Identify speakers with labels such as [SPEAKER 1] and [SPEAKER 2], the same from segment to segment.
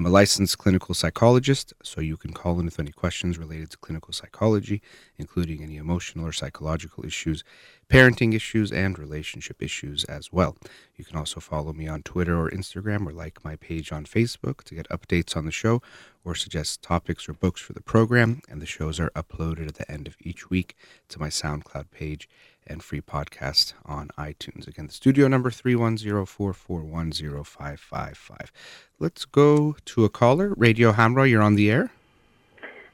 [SPEAKER 1] I'm a licensed clinical psychologist, so you can call in with any questions related to clinical psychology, including any emotional or psychological issues, parenting issues, and relationship issues as well. You can also follow me on Twitter or Instagram or like my page on Facebook to get updates on the show or suggest topics or books for the program. And the shows are uploaded at the end of each week to my SoundCloud page and free podcast on iTunes. Again, the studio number 310-441-0555. Let's go to a caller. Radio Hamrah, you're on the air.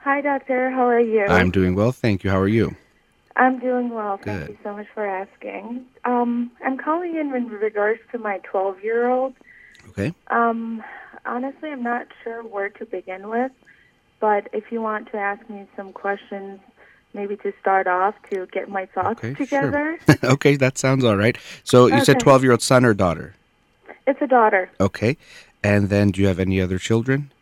[SPEAKER 2] Hi, Doctor. How are you?
[SPEAKER 1] I'm doing well, thank you. How are you?
[SPEAKER 2] I'm doing well. Thank
[SPEAKER 1] Good.
[SPEAKER 2] you so much for asking. Um, I'm calling in in regards to my 12 year old.
[SPEAKER 1] Okay.
[SPEAKER 2] Um, honestly, I'm not sure where to begin with, but if you want to ask me some questions, maybe to start off to get my thoughts
[SPEAKER 1] Okay,
[SPEAKER 2] together.
[SPEAKER 1] sure. okay, that sounds all right. So you said 12 year old son or daughter?
[SPEAKER 2] It's a daughter.
[SPEAKER 1] Okay. And then do you have any other children?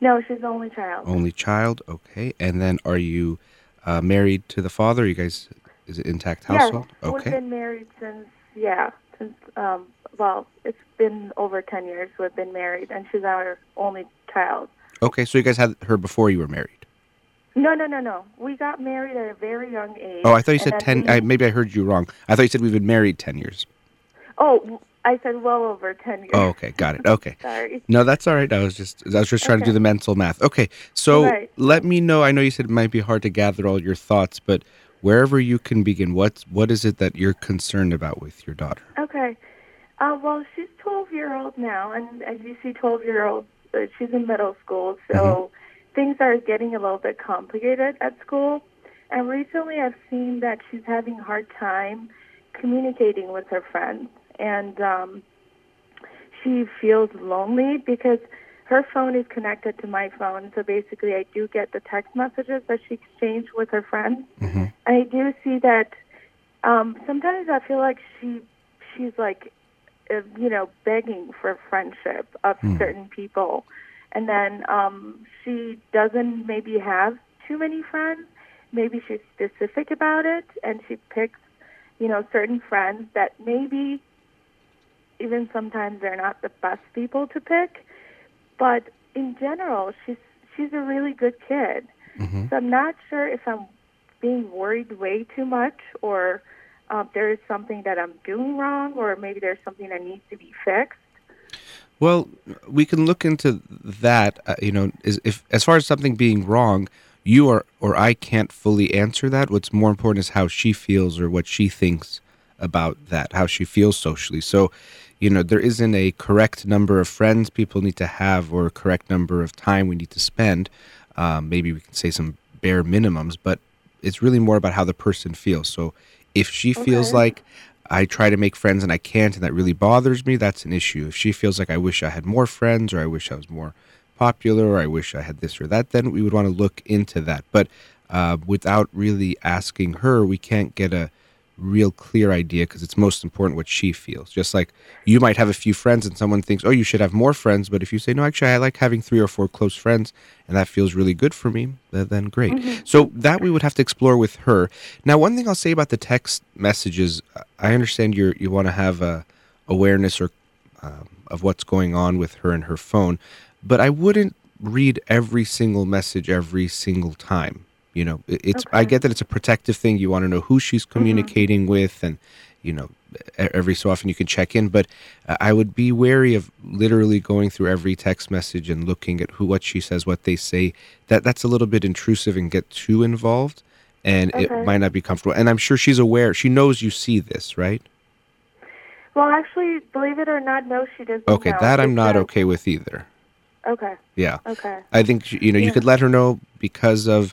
[SPEAKER 2] No, she's the only child.
[SPEAKER 1] Only child? Okay. And then are you uh, married to the father? You guys, is it intact household?
[SPEAKER 2] Yes, we've
[SPEAKER 1] Okay.
[SPEAKER 2] been married since, yeah, since, um, well, it's been over 10 years we've been married, and she's our only child.
[SPEAKER 1] Okay, so you guys had her before you were married.
[SPEAKER 2] No, no, no, no. We got married at a very young age.
[SPEAKER 1] Oh, I thought you said 10.
[SPEAKER 2] we-
[SPEAKER 1] I, maybe I heard you wrong. I thought you said we've been married 10 years.
[SPEAKER 2] Oh, I said well over 10 years.
[SPEAKER 1] Oh, okay. Got it. Okay.
[SPEAKER 2] Sorry.
[SPEAKER 1] No, that's all right. I was just I was just trying to do the mental math. Okay. So
[SPEAKER 2] Right.
[SPEAKER 1] let me know. I know you said it might be hard to gather all your thoughts, but wherever you can begin, what what is it that you're concerned about with your daughter?
[SPEAKER 2] Okay. Uh, well, she's 12 year old now, and as you see, 12 year old, uh, she's in middle school, so
[SPEAKER 1] Mm-hmm.
[SPEAKER 2] things are getting a little bit complicated at school. And recently, I've seen that she's having a hard time communicating with her friends, and um, she feels lonely because her phone is connected to my phone. So basically, I do get the text messages that she exchanged with her friends.
[SPEAKER 1] Mhm.
[SPEAKER 2] I do see that um, sometimes I feel like she she's like uh, you know begging for friendship of
[SPEAKER 1] Hmm.
[SPEAKER 2] certain people, and then um, she doesn't maybe have too many friends. Maybe she's specific about it, and she picks you know certain friends that maybe even sometimes they're not the best people to pick, but in general, she's she's a really good kid.
[SPEAKER 1] Mhm.
[SPEAKER 2] So I'm not sure if I'm being worried way too much, or uh, there is something that I'm doing wrong, or maybe there's something that needs to be fixed.
[SPEAKER 1] Well, we can look into that. Uh, you know, is, if as far as something being wrong, you are or I can't fully answer that. What's more important is how she feels or what she thinks about that, how she feels socially. So, you know, there isn't a correct number of friends people need to have or a correct number of time we need to spend. Um, maybe we can say some bare minimums, but it's really more about how the person feels. So, if she feels like I try to make friends and I can't, and that really bothers me, that's an issue. If she feels like I wish I had more friends, or I wish I was more popular, or I wish I had this or that, then we would want to look into that. But uh, without really asking her, we can't get a real clear idea because it's most important what she feels. Just like you might have a few friends and someone thinks, oh, you should have more friends. But if you say, no, actually, I like having three or four close friends and that feels really good for me, then great. So that we would have to explore with her. Now, one thing I'll say about the text messages, I understand you're, you want to have a awareness or um, of what's going on with her and her phone, but I wouldn't read every single message every single time. You know, it- it's I get that it's a protective thing. You want to know who she's communicating with, and you know, every so often you can check in. But uh, I would be wary of literally going through every text message and looking at who, what she says, what they say. That that's a little bit intrusive and get too involved, and it might not be comfortable. And I'm sure she's aware. She knows you see this, right?
[SPEAKER 2] Well, actually, believe it or not, no, she doesn't.
[SPEAKER 1] Okay,
[SPEAKER 2] know.
[SPEAKER 1] that I'm not okay with either.
[SPEAKER 2] Okay,
[SPEAKER 1] Yeah.
[SPEAKER 2] okay.
[SPEAKER 1] I think you know you could let her know because of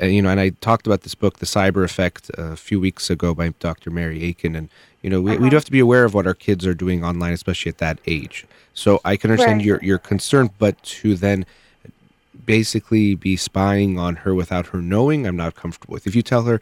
[SPEAKER 1] you know, and I talked about this book, The Cyber Effect, a few weeks ago by Dr. Mary Aiken, and you know we, we
[SPEAKER 2] Uh-huh.
[SPEAKER 1] do have to be aware of what our kids are doing online, especially at that age. So I can understand
[SPEAKER 2] Right.
[SPEAKER 1] your your concern, but to then basically be spying on her without her knowing, I'm not comfortable with. If you tell her,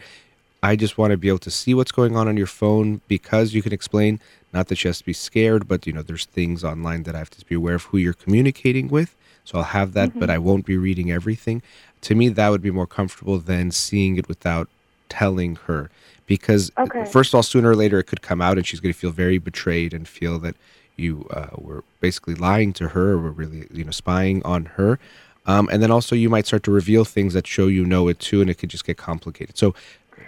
[SPEAKER 1] I just want to be able to see what's going on on your phone because you can explain, not that she has to be scared, but you know, there's things online that I have to be aware of who you're communicating with. So I'll have that, but I won't be reading everything. To me, that would be more comfortable than seeing it without telling her. Because
[SPEAKER 2] Okay.
[SPEAKER 1] first of all, sooner or later it could come out, and she's going to feel very betrayed and feel that you uh, were basically lying to her, or were really you know spying on her. Um, and then also you might start to reveal things that show you know it too, and it could just get complicated. So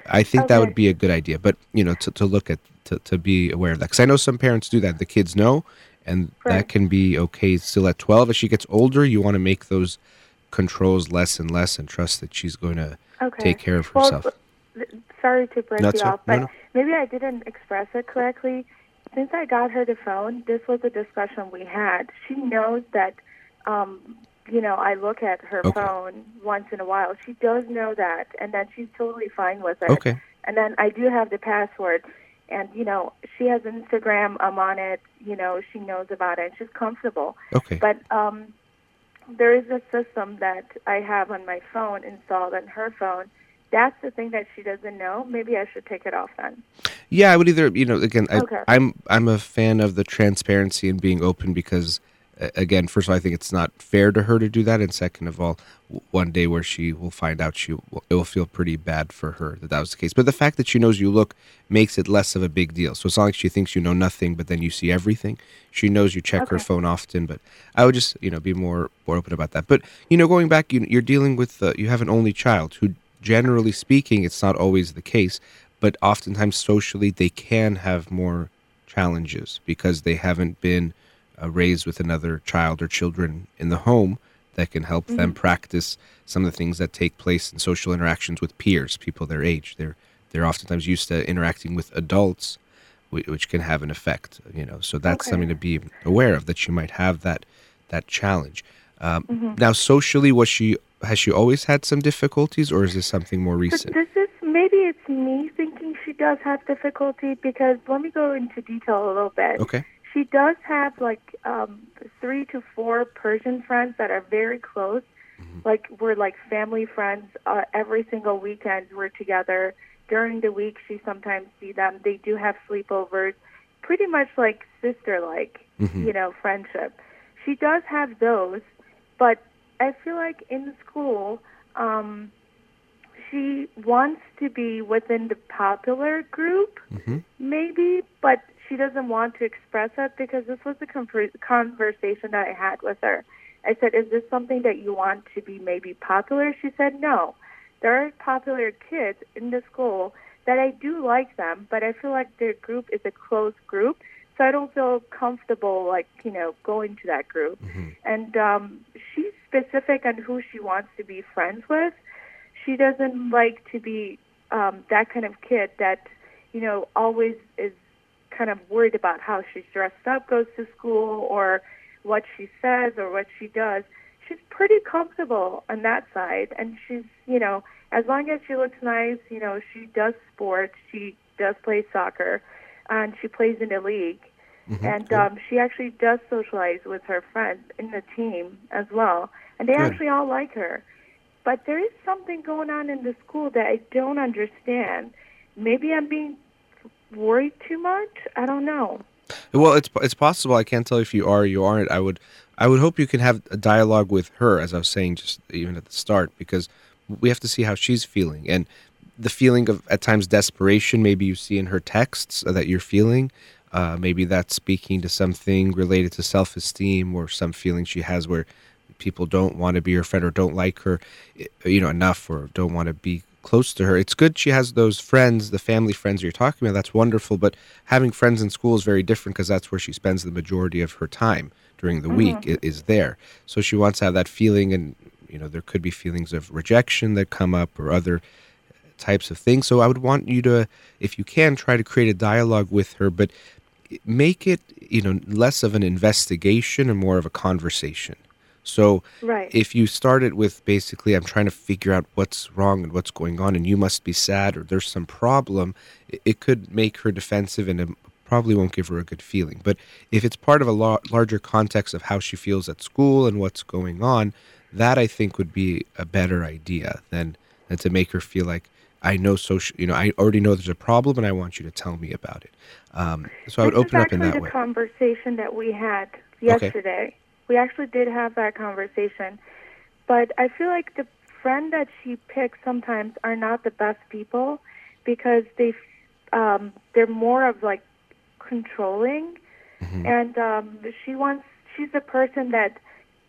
[SPEAKER 1] I think that would be a good idea. But you know, to, to look at to, to be aware of that, because I know some parents do that. The kids know, and that can be okay still at twelve. As she gets older, you want to make those controls less and less, and trusts that she's going to
[SPEAKER 2] Okay.
[SPEAKER 1] take care of
[SPEAKER 2] Well,
[SPEAKER 1] herself.
[SPEAKER 2] th- sorry to break
[SPEAKER 1] No,
[SPEAKER 2] you off,
[SPEAKER 1] no,
[SPEAKER 2] but
[SPEAKER 1] no.
[SPEAKER 2] maybe I didn't express it correctly. Since I got her the phone, this was a discussion we had. She knows that, um, you know, I look at her
[SPEAKER 1] Okay.
[SPEAKER 2] phone once in a while. She does know that, and then she's totally fine with it.
[SPEAKER 1] okay.
[SPEAKER 2] And then I do have the password, and you know, she has Instagram. I'm on it. You know, she knows about it. She's comfortable.
[SPEAKER 1] Okay.
[SPEAKER 2] But um, there is a system that I have on my phone installed on her phone. That's the thing that she doesn't know. Maybe I should take it off then.
[SPEAKER 1] Yeah, I would either, you know, again, I,
[SPEAKER 2] Okay.
[SPEAKER 1] I'm I'm a fan of the transparency and being open because, again, first of all, I think it's not fair to her to do that, and second of all, one day where she will find out, she will, it will feel pretty bad for her that that was the case. But the fact that she knows you look makes it less of a big deal. So it's not like she thinks you know nothing, but then you see everything. She knows you check her phone often, but I would just, you know, be more more open about that. But you know, going back, you, you're dealing with uh, you have an only child who, generally speaking, it's not always the case but oftentimes socially they can have more challenges because they haven't been uh, raised with another child or children in the home that can help them practice some of the things that take place in social interactions with peers, people their age. They're they're oftentimes used to interacting with adults, which can have an effect. You know, so that's
[SPEAKER 2] Okay.
[SPEAKER 1] something to be aware of that you might have that that challenge. Um, Now, socially, was she has she always had some difficulties, or is this something more recent?
[SPEAKER 2] this is maybe it's me thinking she does have difficulty because let me go into detail a little bit.
[SPEAKER 1] Okay.
[SPEAKER 2] She does have like um, three to four Persian friends that are very close. Like we're like family friends. Uh, every single weekend we're together. During the week, she sometimes see them. They do have sleepovers. Pretty much like sister-like, you know, friendship. She does have those, but I feel like in school, um, she wants to be within the popular group,
[SPEAKER 1] Mhm.
[SPEAKER 2] maybe, but she doesn't want to express it because this was a conver- conversation that I had with her. I said, "Is this something that you want to be maybe popular?" She said, "No. There are popular kids in the school that I do like them, but I feel like their group is a closed group, so I don't feel comfortable like you know going to that group." And um, she's specific on who she wants to be friends with. She doesn't like to be um, that kind of kid that you know always is kind of worried about how she's dressed up, goes to school, or what she says or what she does. She's pretty comfortable on that side, and she's you know as long as she looks nice, you know she does sports, she does play soccer, and she plays in the league. And um, she actually does socialize with her friends in the team as well, and they
[SPEAKER 1] Good.
[SPEAKER 2] actually all like her. But there is something going on in the school that I don't understand. Maybe I'm being worried too much. I don't know.
[SPEAKER 1] Well, it's it's possible. I can't tell if you are or you aren't. I would I would hope you can have a dialogue with her, as I was saying just even at the start, because we have to see how she's feeling and the feeling of at times desperation. Maybe you see in her texts that you're feeling. Uh, maybe that's speaking to something related to self esteem or some feeling she has where people don't want to be her friend or don't like her, eh, you know, enough or don't want to be close to her. It's good she has those friends, the family friends you're talking about. That's wonderful. But having friends in school is very different because that's where she spends the majority of her time during the week mm-hmm. is there. So she wants to have that feeling, and you know, there could be feelings of rejection that come up or other types of things. So I would want you to, if you can, try to create a dialogue with her, but make it, you know, less of an investigation and more of a conversation. So
[SPEAKER 2] Right.
[SPEAKER 1] if you started with basically, I'm trying to figure out what's wrong and what's going on, and you must be sad or there's some problem, it, it could make her defensive and it probably won't give her a good feeling. But if it's part of a lar- larger context of how she feels at school and what's going on, that I think would be a better idea than than to make her feel like I know social. You know, I already know there's a problem, and I want you to tell me about it. Um, so I would
[SPEAKER 2] this
[SPEAKER 1] open
[SPEAKER 2] is
[SPEAKER 1] up in that way.
[SPEAKER 2] actually
[SPEAKER 1] that
[SPEAKER 2] the
[SPEAKER 1] way.
[SPEAKER 2] conversation that we had yesterday. We actually did have that conversation, but I feel like the friend that she picks sometimes are not the best people because they um, they're more of like controlling,
[SPEAKER 1] Mm-hmm.
[SPEAKER 2] and um, she wants she's a person that.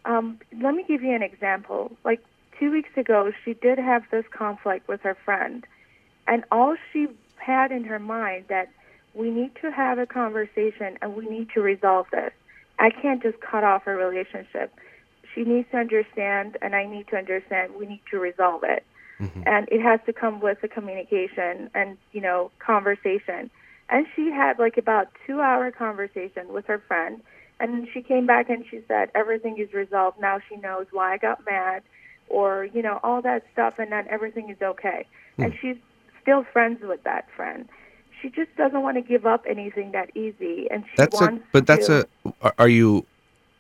[SPEAKER 2] Um, let me give you an example. Like two weeks ago, she did have this conflict with her friend, and all she had in her mind that we need to have a conversation and we need to resolve this. I can't just cut off a relationship. She needs to understand, and I need to understand. We need to resolve it, mm-hmm. and it has to come with a communication and you know conversation. And she had like about two hour conversation with her friend, and she came back and she said everything is resolved now. She knows why I got mad, or you know all that stuff, and then everything is okay. Hmm. And she's still friends with that friend. She just doesn't want to give up anything that easy, and she
[SPEAKER 1] That's a.
[SPEAKER 2] wants
[SPEAKER 1] But that's
[SPEAKER 2] to.
[SPEAKER 1] a. are- you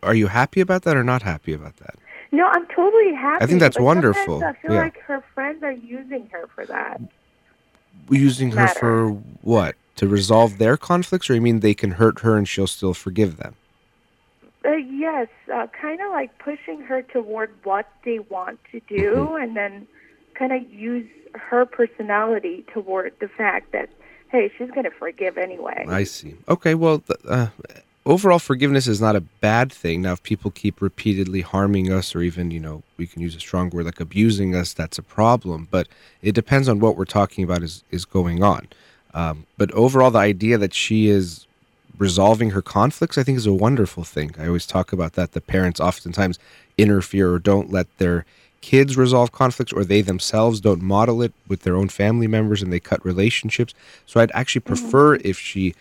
[SPEAKER 1] are you happy about that or not happy about that?
[SPEAKER 2] No, I'm totally happy.
[SPEAKER 1] I think that's wonderful.
[SPEAKER 2] I feel
[SPEAKER 1] Yeah.
[SPEAKER 2] like her friends are using her for that.
[SPEAKER 1] Using her
[SPEAKER 2] Matter.
[SPEAKER 1] for what? To resolve their conflicts, or you mean they can hurt her and she'll still forgive them?
[SPEAKER 2] Uh, yes, uh, kind of like pushing her toward what they want to do,
[SPEAKER 1] Mm-hmm.
[SPEAKER 2] and then kind of use her personality toward the fact that hey, she's going to forgive anyway.
[SPEAKER 1] I see. Okay, well, uh, overall forgiveness is not a bad thing. Now, if people keep repeatedly harming us, or even you know, we can use a strong word like abusing us, that's a problem. But it depends on what we're talking about is is going on. Um, but overall, the idea that she is resolving her conflicts, I think, is a wonderful thing. I always talk about that. The parents oftentimes interfere or don't let their kids resolve conflicts, or they themselves don't model it with their own family members and they cut relationships. So I'd actually prefer if she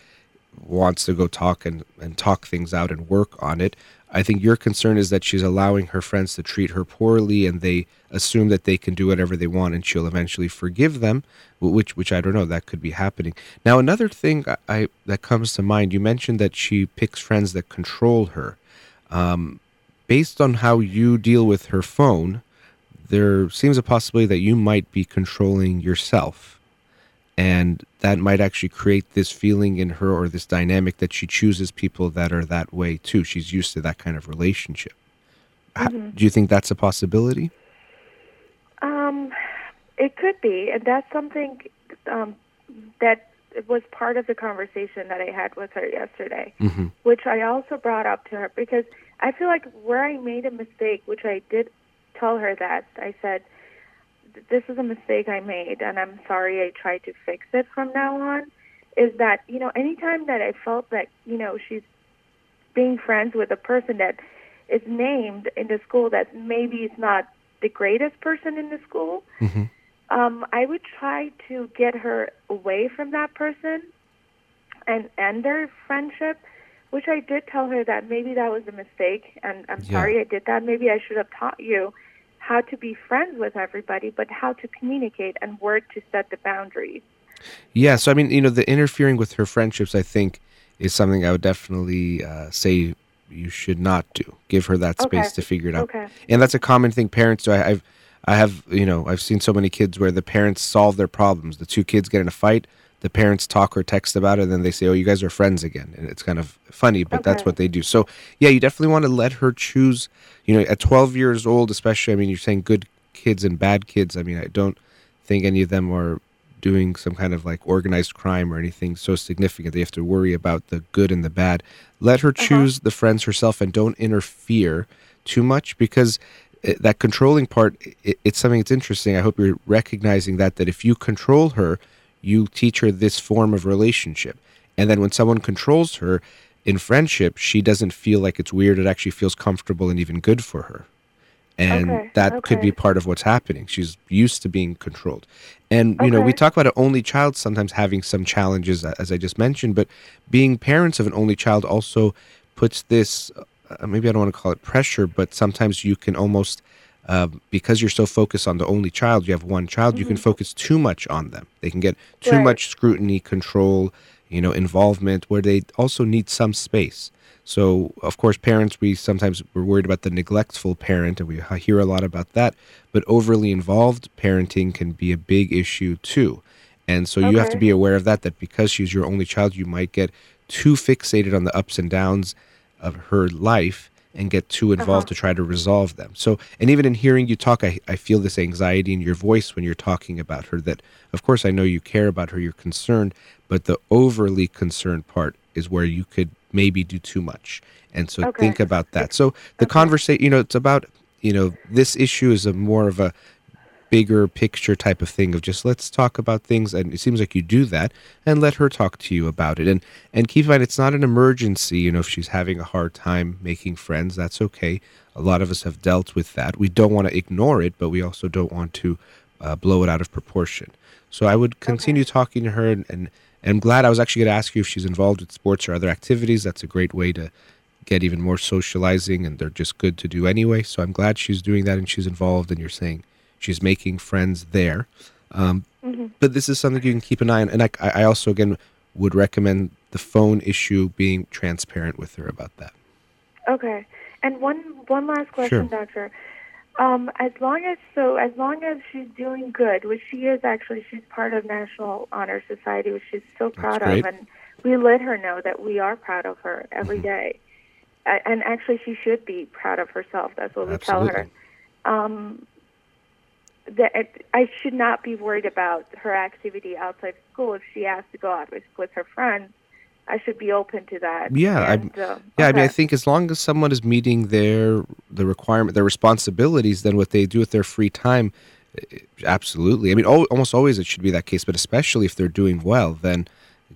[SPEAKER 1] wants to go talk and, and talk things out and work on it. I think your concern is that she's allowing her friends to treat her poorly and they assume that they can do whatever they want and she'll eventually forgive them, which which I don't know, that could be happening. Now another thing I, I that comes to mind, you mentioned that she picks friends that control her. Um, based on how you deal with her phone, there seems a possibility that you might be controlling yourself. And that might actually create this feeling in her or this dynamic that she chooses people that are that way too. She's used to that kind of relationship. Ha- do you think that's a possibility?
[SPEAKER 2] Um, it could be, and that's something um, that was part of the conversation that I had with her yesterday,
[SPEAKER 1] Mhm.
[SPEAKER 2] which I also brought up to her because I feel like where I made a mistake, which I did tell her that I said, "This is a mistake I made, and I'm sorry. I tried to fix it from now on." Is that you know anytime that I felt that you know she's being friends with a person that is named in the school that maybe is not the greatest person in the school,
[SPEAKER 1] Mhm.
[SPEAKER 2] um, I would try to get her away from that person and end their friendship. Which I did tell her that maybe that was a mistake, and I'm
[SPEAKER 1] Yeah.
[SPEAKER 2] sorry I did that. Maybe I should have taught you how to be friends with everybody, but how to communicate and where to set the boundaries.
[SPEAKER 1] yeah so i mean you know the interfering with her friendships i think is something i would definitely uh, say you should not do give her that space
[SPEAKER 2] Okay.
[SPEAKER 1] to figure it out
[SPEAKER 2] Okay.
[SPEAKER 1] and that's a common thing parents do I, i've i have you know i've seen so many kids where the parents solve their problems the two kids get in a fight the parents talk or text about it and then they say oh you guys are friends again. And it's kind of funny but that's what they do. So yeah you definitely want to let her choose you know at 12 years old especially i mean you're saying good kids and bad kids. I mean i don't think any of them are doing some kind of like organized crime or anything so significant. They have to worry about the good and the bad. Let her uh-huh. choose the friends herself and don't interfere too much because eh, that controlling part it's something that's interesting. I hope you're recognizing that that if you control her you teach her this form of relationship. And then when someone controls her in friendship she doesn't feel like it's weird. It actually feels comfortable and even good for her. And
[SPEAKER 2] Okay,
[SPEAKER 1] that could be part of what's happening. She's used to being controlled. And you know we talk about an only child sometimes having some challenges as i just mentioned but being parents of an only child also puts this uh, maybe i don't want to call it pressure but sometimes you can almost uh, because you're so focused on the only child you have one child you can focus too much on them they can get too
[SPEAKER 2] Right.
[SPEAKER 1] much scrutiny control you know involvement where they also need some space So, of course, parents, we sometimes we're worried about the neglectful parent, and we hear a lot about that. But overly involved parenting can be a big issue too. And so you have to be aware of that, that because she's your only child, you might get too fixated on the ups and downs of her life and get too uh-huh. involved to try to resolve them. So, and even in hearing you talk, I, I feel this anxiety in your voice when you're talking about her that, of course, I know you care about her, you're concerned, but the overly concerned part is where you could maybe do too much. And so
[SPEAKER 2] Okay.
[SPEAKER 1] think about that. So the conversation, you know, it's about, you know, this issue is a more of a bigger picture type of thing of just let's talk about things and it seems like you do that and let her talk to you about it. And and keep in mind it's not an emergency you know if she's having a hard time making friends that's okay. A lot of us have dealt with that. We don't want to ignore it but we also don't want to uh, blow it out of proportion. So i would continue talking to her and, and and i'm glad i was actually going to ask you if she's involved with sports or other activities. That's a great way to get even more socializing and they're just good to do anyway. So i'm glad she's doing that and she's involved and you're saying she's making friends there um, but this is something you can keep an eye on and I, I also again would recommend the phone issue being transparent with her about that
[SPEAKER 2] Okay. And one one last question, doctor. Um, as long as so, as long as she's doing good, which she is actually, she's part of National Honor Society, which she's so proud of, and we let her know that we are proud of her every
[SPEAKER 1] Mm-hmm.
[SPEAKER 2] day. And actually, she should be proud of herself. That's what we tell her. Um, that I should not be worried about her activity outside school. If she has to go out with, with her friends, I should be open to that.
[SPEAKER 1] Yeah, I-
[SPEAKER 2] And, uh,
[SPEAKER 1] Yeah, I mean, I think as long as someone is meeting their the requirement, their responsibilities, then what they do with their free time, eh, absolutely. I mean, al- almost always it should be that case, but especially if they're doing well, then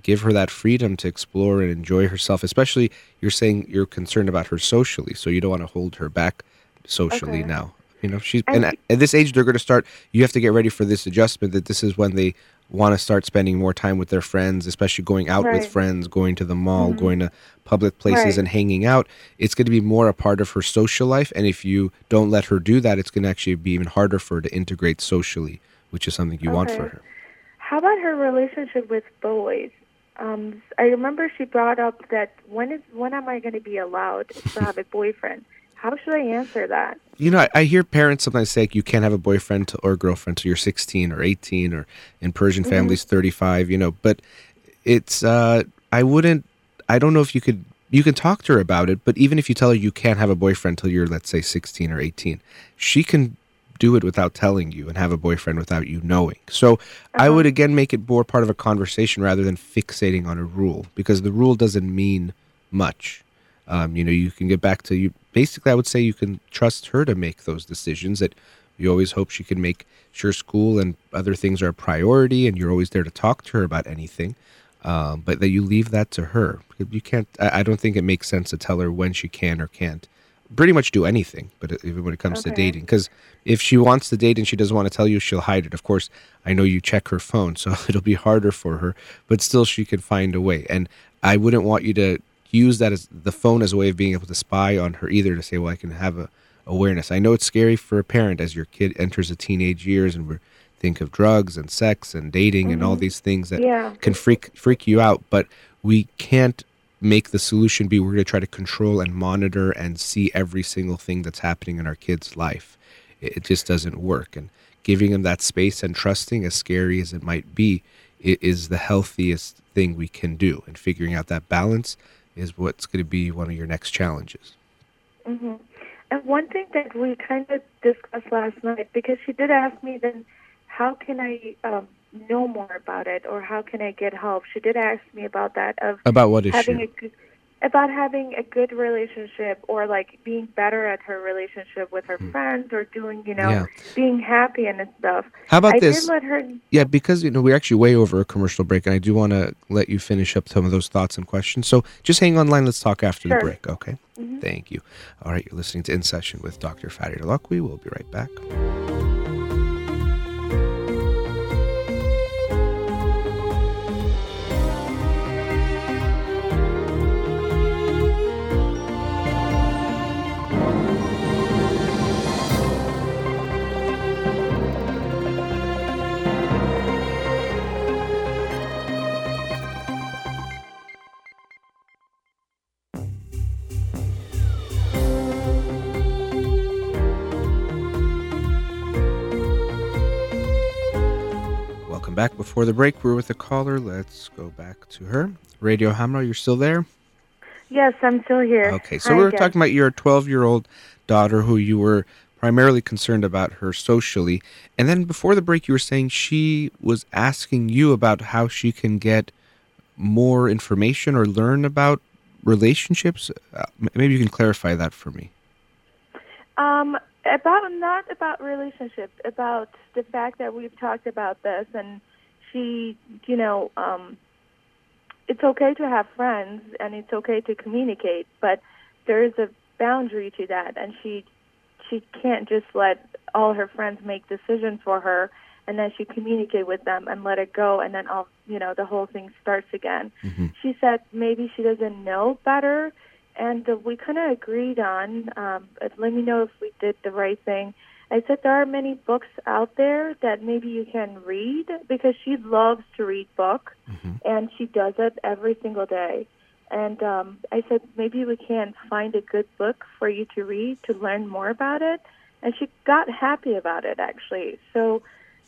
[SPEAKER 1] give her that freedom to explore and enjoy herself. Especially, you're saying you're concerned about her socially, so you don't want to hold her back socially
[SPEAKER 2] Okay.
[SPEAKER 1] now. You know, she's
[SPEAKER 2] And
[SPEAKER 1] at, this age they're going to start. You have to get ready for this adjustment. That this is when they want to start spending more time with their friends, especially going out with friends, going to the mall, going to public places,
[SPEAKER 2] Right.
[SPEAKER 1] and hanging out. It's going to be more a part of her social life. And if you don't let her do that, it's going to actually be even harder for her to integrate socially, which is something you want for her.
[SPEAKER 2] How about her relationship with boys? Um, I remember she brought up that when is when am I going to be allowed to have a boyfriend? How should I answer that?
[SPEAKER 1] You know, I, I hear parents sometimes say you can't have a boyfriend to, or girlfriend till you're 16 or 18, or in Persian families 35. You know, but it's uh, I wouldn't. I don't know if you could. You can talk to her about it, but even if you tell her you can't have a boyfriend till you're, let's say, 16 or 18, she can do it without telling you and have a boyfriend without you knowing. So I would again make it more part of a conversation rather than fixating on a rule because the rule doesn't mean much. Um, you know, you can get back to you. Basically, I would say you can trust her to make those decisions. That you always hope she can make sure school and other things are a priority, and you're always there to talk to her about anything. Um, but that you leave that to her. You can't. I, I don't think it makes sense to tell her when she can or can't. Pretty much do anything, but even when it comes to dating, because if she wants to date and she doesn't want to tell you, she'll hide it. Of course, I know you check her phone, so it'll be harder for her, but still, she can find a way. And I wouldn't want you to use that as the phone as a way of being able to spy on her either to say, well, I can have a awareness. I know it's scary for a parent as your kid enters the teenage years and we think of drugs and sex and dating and all mm-hmm. these things that
[SPEAKER 2] Yeah.
[SPEAKER 1] can freak freak you out, but we can't make the solution be we're going to try to control and monitor and see every single thing that's happening in our kids' life. It, it just doesn't work. And giving them that space and trusting, as scary as it might be, i- is the healthiest thing we can do. And figuring out that balance is what's going to be one of your next challenges.
[SPEAKER 2] hmm And one thing that we kind of discussed last night, because she did ask me, then how can I um, know more about it, or how can I get help? She did ask me about that of
[SPEAKER 1] About what issue?
[SPEAKER 2] having a good, about having a good relationship, or like being better at her relationship with her hmm. friends, or doing you know.
[SPEAKER 1] Yeah.
[SPEAKER 2] being happy and stuff.
[SPEAKER 1] How about
[SPEAKER 2] I
[SPEAKER 1] this?
[SPEAKER 2] did let her.
[SPEAKER 1] Yeah, because you know we're actually way over a commercial break, and I do want to let you finish up some of those thoughts and questions. So just hang online. Let's talk after the break, okay? Mm-hmm. Thank you. All right, you're listening to In Session with Dr. Farid Holakwi. We'll be right back. Welcome back. Before the break, we're with a caller. Let's go back to her. Radio Hamrah, you're still there?
[SPEAKER 2] Yes, I'm still here.
[SPEAKER 1] Okay, so
[SPEAKER 2] Hi
[SPEAKER 1] we were
[SPEAKER 2] again.
[SPEAKER 1] talking about your 12 year old daughter who you were primarily concerned about her socially. And then before the break, you were saying she was asking you about how she can get more information or learn about relationships. Uh, maybe you can clarify that for me.
[SPEAKER 2] Um, about not about relationships, about the fact that we've talked about this, and she, you know, um, it's okay to have friends and it's okay to communicate, but there is a boundary to that, and she, she can't just let all her friends make decisions for her, and then she communicate with them and let it go, and then all, you know, the whole thing starts again.
[SPEAKER 1] Mhm.
[SPEAKER 2] She said maybe she doesn't know better and uh, we kind of agreed on. Um, let me know if we did the right thing. I said there are many books out there that maybe you can read because she loves to read books
[SPEAKER 1] Mhm.
[SPEAKER 2] and she does it every single day. And um, I said maybe we can find a good book for you to read to learn more about it. And she got happy about it actually. So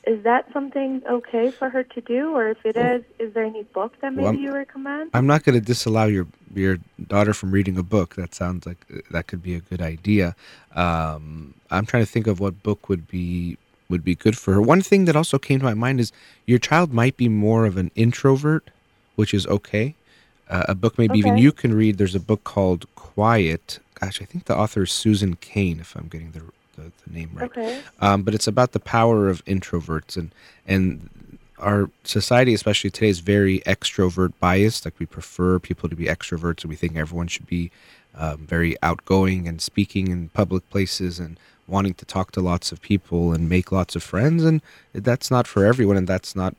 [SPEAKER 2] is that something okay for her to do, or if it is, is there any book that maybe
[SPEAKER 1] Well,
[SPEAKER 2] you recommend?
[SPEAKER 1] I'm not going to disallow your your daughter from reading a book. That sounds like uh, that could be a good idea. Um, I'm trying to think of what book would be would be good for her. One thing that also came to my mind is your child might be more of an introvert, which is okay. Uh, a book maybe even you can read. There's a book called Quiet. Gosh, I think the author is Susan Cain, if I'm getting the the, the name right.
[SPEAKER 2] Okay.
[SPEAKER 1] um, but it's about the power of introverts and and our society especially today is very extrovert biased. Like we prefer people to be extroverts and we think everyone should be um, very outgoing and speaking in public places and wanting to talk to lots of people and make lots of friends. And that's not for everyone and that's not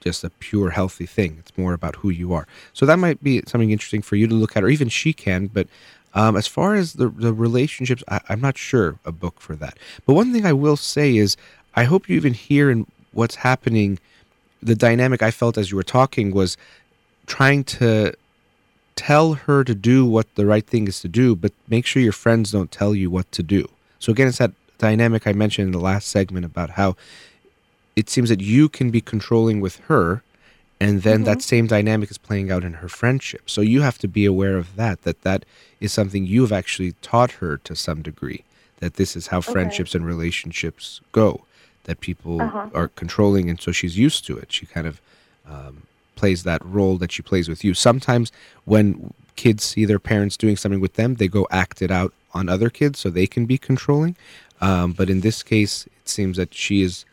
[SPEAKER 1] just a pure healthy thing. It's more about who you are. So that might be something interesting for you to look at or even she can but um, as far as the, the relationships, I, I'm not sure a book for that. But one thing I will say is, I hope you even hear in what's happening. The dynamic I felt as you were talking was trying to tell her to do what the right thing is to do, but make sure your friends don't tell you what to do. So again, it's that dynamic I mentioned in the last segment about how it seems that you can be controlling with her and then that same dynamic is playing out in her friendship. So you have to be aware of that that that is something you've actually taught her to some degree that this is how friendships and relationships go that people
[SPEAKER 2] Uh-huh.
[SPEAKER 1] are controlling and so she's used to it. She kind of um, plays that role that she plays with you. Sometimes when kids see their parents doing something with them they go act it out on other kids so they can be controlling. Um, but in this case it seems that she is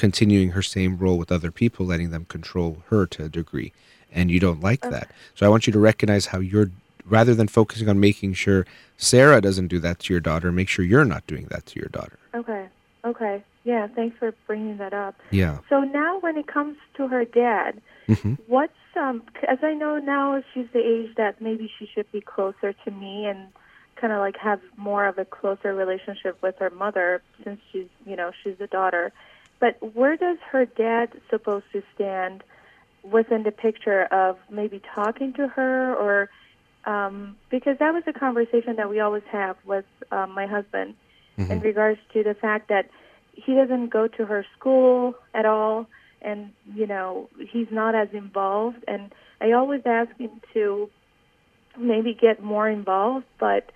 [SPEAKER 1] continuing her same role with other people, letting them control her to a degree. And you don't like that. So I want you to recognize how you're, rather than focusing on making sure Sarah doesn't do that to your daughter, make sure you're not doing that to your daughter.
[SPEAKER 2] Okay. Okay. Yeah, thanks for bringing that up.
[SPEAKER 1] Yeah.
[SPEAKER 2] So now when it comes to her dad,
[SPEAKER 1] hmm
[SPEAKER 2] what's um as I know now she's the age that maybe she should be closer to me and kind of like have more of a closer relationship with her mother since she's, you know, she's the daughter. But where does her dad supposed to stand within the picture of maybe talking to her or um because that was a conversation that we always have with um, my husband
[SPEAKER 1] Mm-hmm.
[SPEAKER 2] in regards to the fact that he doesn't go to her school at all and you know he's not as involved and i always ask him to maybe get more involved but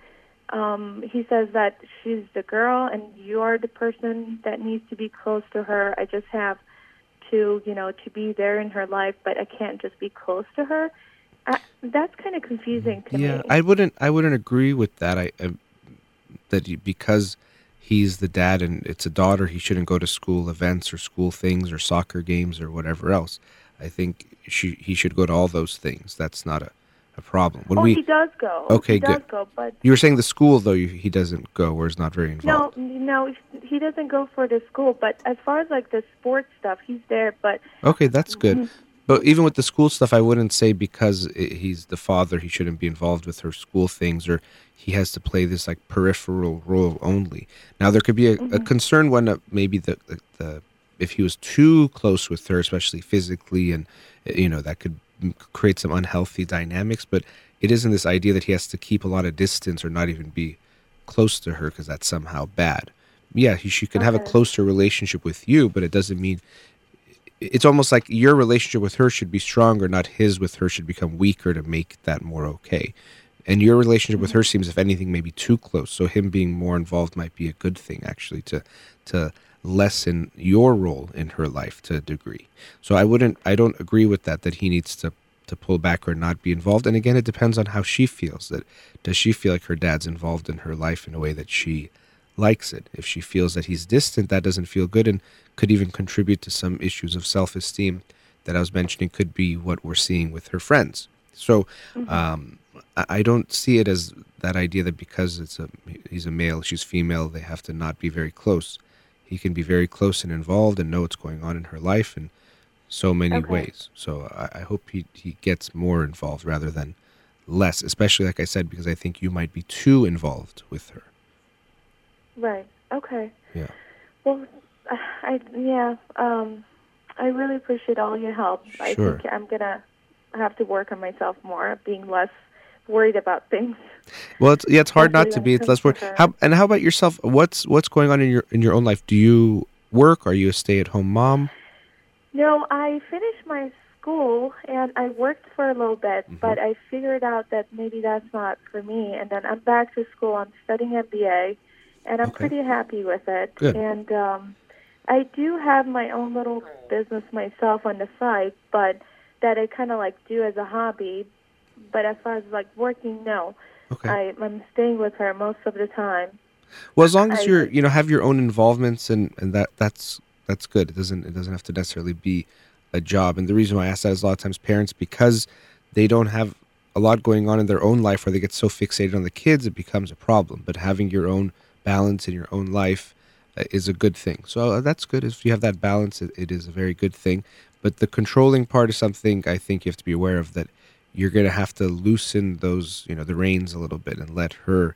[SPEAKER 2] um he says that she's the girl and you are the person that needs to be close to her i just have to you know to be there in her life but i can't just be close to her I, that's kind of confusing to
[SPEAKER 1] Yeah,
[SPEAKER 2] me Yeah,
[SPEAKER 1] I wouldn't. I wouldn't agree with that. I, I that you, because he's the dad and it's a daughter, he shouldn't go to school events or school things or soccer games or whatever else. I think she he should go to all those things. That's not a, a problem. When
[SPEAKER 2] oh
[SPEAKER 1] we
[SPEAKER 2] he does go
[SPEAKER 1] Okay,
[SPEAKER 2] he
[SPEAKER 1] good.
[SPEAKER 2] go but
[SPEAKER 1] you were saying the school though, you, he doesn't go or is not very involved.
[SPEAKER 2] no, no, he doesn't go for the school. But as far as like the sports stuff, he's there. But
[SPEAKER 1] Okay, that's good.
[SPEAKER 2] Mm-hmm.
[SPEAKER 1] But even with the school stuff, I wouldn't say because he's the father, he shouldn't be involved with her school things, or he has to play this like peripheral role only. Now, there could be a, a
[SPEAKER 2] Mm-hmm.
[SPEAKER 1] concern when uh, maybe the, the the if he was too close with her, especially physically, and you know that could create some unhealthy dynamics. But it isn't this idea that he has to keep a lot of distance or not even be close to her because that's somehow bad. Yeah, he she could have a closer relationship with you, but it doesn't mean it's almost like your relationship with her should be stronger, not his with her should become weaker to make that more okay. And your relationship with mm-hmm. her seems, if anything, maybe too close. So him being more involved might be a good thing, actually, to to lessen your role in her life to a degree. So I wouldn't, I don't agree with that. That he needs to to pull back or not be involved. And again, it depends on how she feels. That does she feel like her dad's involved in her life in a way that she likes it? If she feels that he's distant, that doesn't feel good and could even contribute to some issues of self esteem that I was mentioning. Could be what we're seeing with her friends. So.
[SPEAKER 2] Mm-hmm.
[SPEAKER 1] Um, I don't see it as that idea that because it's a he's a male, she's female, they have to not be very close. He can be very close and involved and know what's going on in her life in so many
[SPEAKER 2] Okay.
[SPEAKER 1] ways. So I, I hope he he gets more involved rather than less. Especially like I said, because I think you might be too involved with her.
[SPEAKER 2] Right. Okay.
[SPEAKER 1] Yeah.
[SPEAKER 2] Well, I yeah. Um, I really appreciate all your help.
[SPEAKER 1] Sure.
[SPEAKER 2] I think I'm gonna have to work on myself more, being less worried about things.
[SPEAKER 1] Well, it's yeah, it's hard not to be. It's less
[SPEAKER 2] comes
[SPEAKER 1] work.
[SPEAKER 2] to her.
[SPEAKER 1] How and how about yourself? What's what's going on in your in your own life? Do you work? Are you a stay at home mom?
[SPEAKER 2] No, I finished my school and I worked for a little bit,
[SPEAKER 1] Mm-hmm.
[SPEAKER 2] but I figured out that maybe that's not for me. And then I'm back to school. I'm studying MBA, and I'm
[SPEAKER 1] Okay.
[SPEAKER 2] pretty happy with it.
[SPEAKER 1] Good.
[SPEAKER 2] And um, I do have my own little business myself on the side, but that I kind of like do as a hobby. But as far as like working, no.
[SPEAKER 1] Okay.
[SPEAKER 2] I, I'm staying with her most of the time.
[SPEAKER 1] Well, as long as
[SPEAKER 2] I-
[SPEAKER 1] you're, you know, have your own involvements and and that that's that's good. It doesn't it doesn't have to necessarily be a job. And the reason why I ask that is a lot of times parents because they don't have a lot going on in their own life, or they get so fixated on the kids, it becomes a problem. But having your own balance in your own life uh, is a good thing. So uh, that's good. If you have that balance, it, it is a very good thing. But the controlling part is something I think you have to be aware of that you're going to have to loosen those, you know, the reins a little bit and let her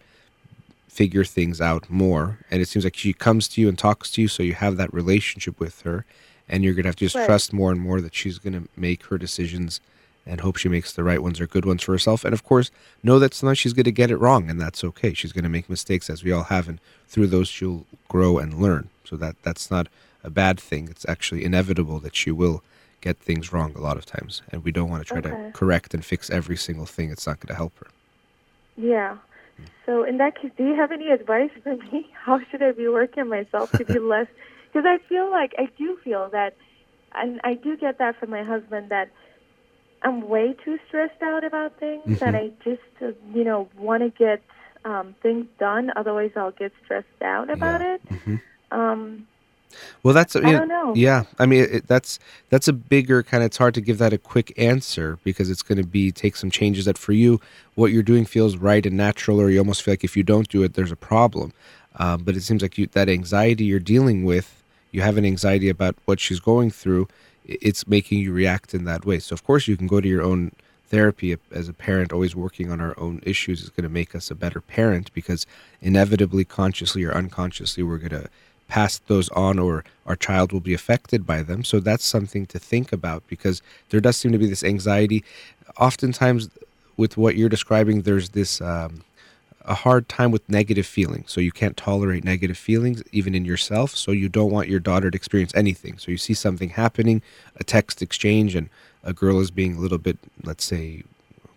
[SPEAKER 1] figure things out more. And it seems like she comes to you and talks to you, so you have that relationship with her, and you're gonna have to just
[SPEAKER 2] Right.
[SPEAKER 1] trust more and more that she's gonna make her decisions and hope she makes the right ones or good ones for herself. And of course, know that sometimes she's gonna get it wrong, and that's okay. She's gonna make mistakes as we all have, and through those she'll grow and learn. So that that's not a bad thing. It's actually inevitable that she will get things wrong a lot of times, and we don't want to try
[SPEAKER 2] Okay.
[SPEAKER 1] to correct and fix every single thing. It's not going to help her.
[SPEAKER 2] Yeah. So in that case, do you have any advice for me? How should I be working myself to be less? Because I feel like I do feel that, and I do get that from my husband that I'm way too stressed out about things, and I just uh, you know want to get um, things done. Otherwise, I'll get stressed out about
[SPEAKER 1] Yeah.
[SPEAKER 2] it. Um,
[SPEAKER 1] Well, that's
[SPEAKER 2] I don't know.
[SPEAKER 1] Yeah, I mean it, that's that's a bigger kind of. It's hard to give that a quick answer because it's going to be take some changes that for you, what you're doing feels right and natural, or you almost feel like if you don't do it, there's a problem. Um, but it seems like you that anxiety you're dealing with, you have an anxiety about what she's going through. It's making you react in that way. So of course you can go to your own therapy as a parent. Always working on our own issues is going to make us a better parent because inevitably, consciously or unconsciously, we're going to pass those on or our child will be affected by them. So that's something to think about because there does seem to be this anxiety. Oftentimes, with what you're describing, there's this um, a hard time with negative feelings. So you can't tolerate negative feelings even in yourself. So you don't want your daughter to experience anything. So you see something happening, a text exchange, and a girl is being a little bit, let's say,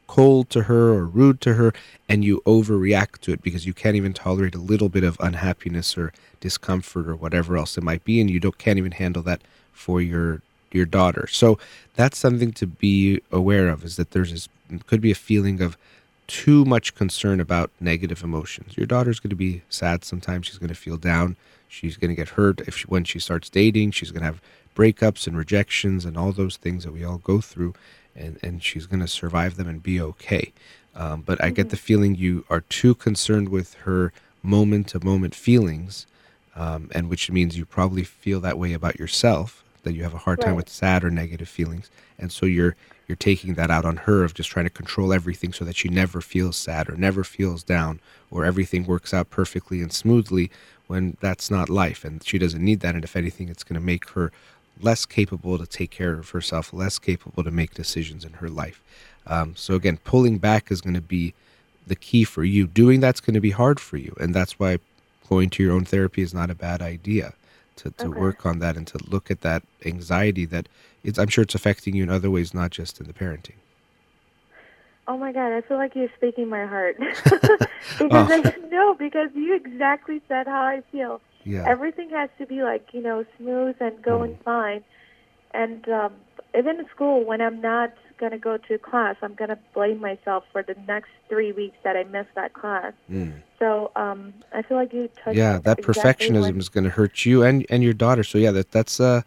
[SPEAKER 1] cold to her or rude to her and you overreact to it because you can't even tolerate a little bit of unhappiness or discomfort or whatever else it might be and you don't can't even handle that for your your daughter. So that's something to be aware of is that there's this could be a feeling of too much concern about negative emotions. Your daughter's going to be sad sometimes she's going to feel down she's going to get hurt. If she, when she starts dating she's going to have breakups and rejections and all those things that we all go through and and she's going to survive them and be okay. Um, but I get the feeling you are too concerned with her moment to moment feelings, um, and which means you probably feel that way about yourself that you have a hard time with sad or negative feelings, and so you're you're taking that out on her of just trying to control everything so that she never feels sad or never feels down or everything works out perfectly and smoothly when that's not life. And she doesn't need that. And if anything it's going to make her less capable to take care of herself, less capable to make decisions in her life. Um, so again, pulling back is going to be the key for you. Doing that's going to be hard for you, and that's why going to your own therapy is not a bad idea. to, to
[SPEAKER 2] Okay.
[SPEAKER 1] work on that and to look at that anxiety that it's I'm sure it's affecting you in other ways, not just in the parenting.
[SPEAKER 2] Oh my God, I feel like you're speaking my heart. because oh. I, no, because you exactly said how I feel.
[SPEAKER 1] Yeah.
[SPEAKER 2] Everything has to be like you know smooth and going mm-hmm. fine. And um, even in school, when I'm not gonna go to class, I'm gonna blame myself for the next three weeks that I missed that class.
[SPEAKER 1] Mm.
[SPEAKER 2] So um, I feel like you touched.
[SPEAKER 1] yeah, that
[SPEAKER 2] exactly
[SPEAKER 1] perfectionism is going to hurt you and and your daughter. So yeah, that that's uh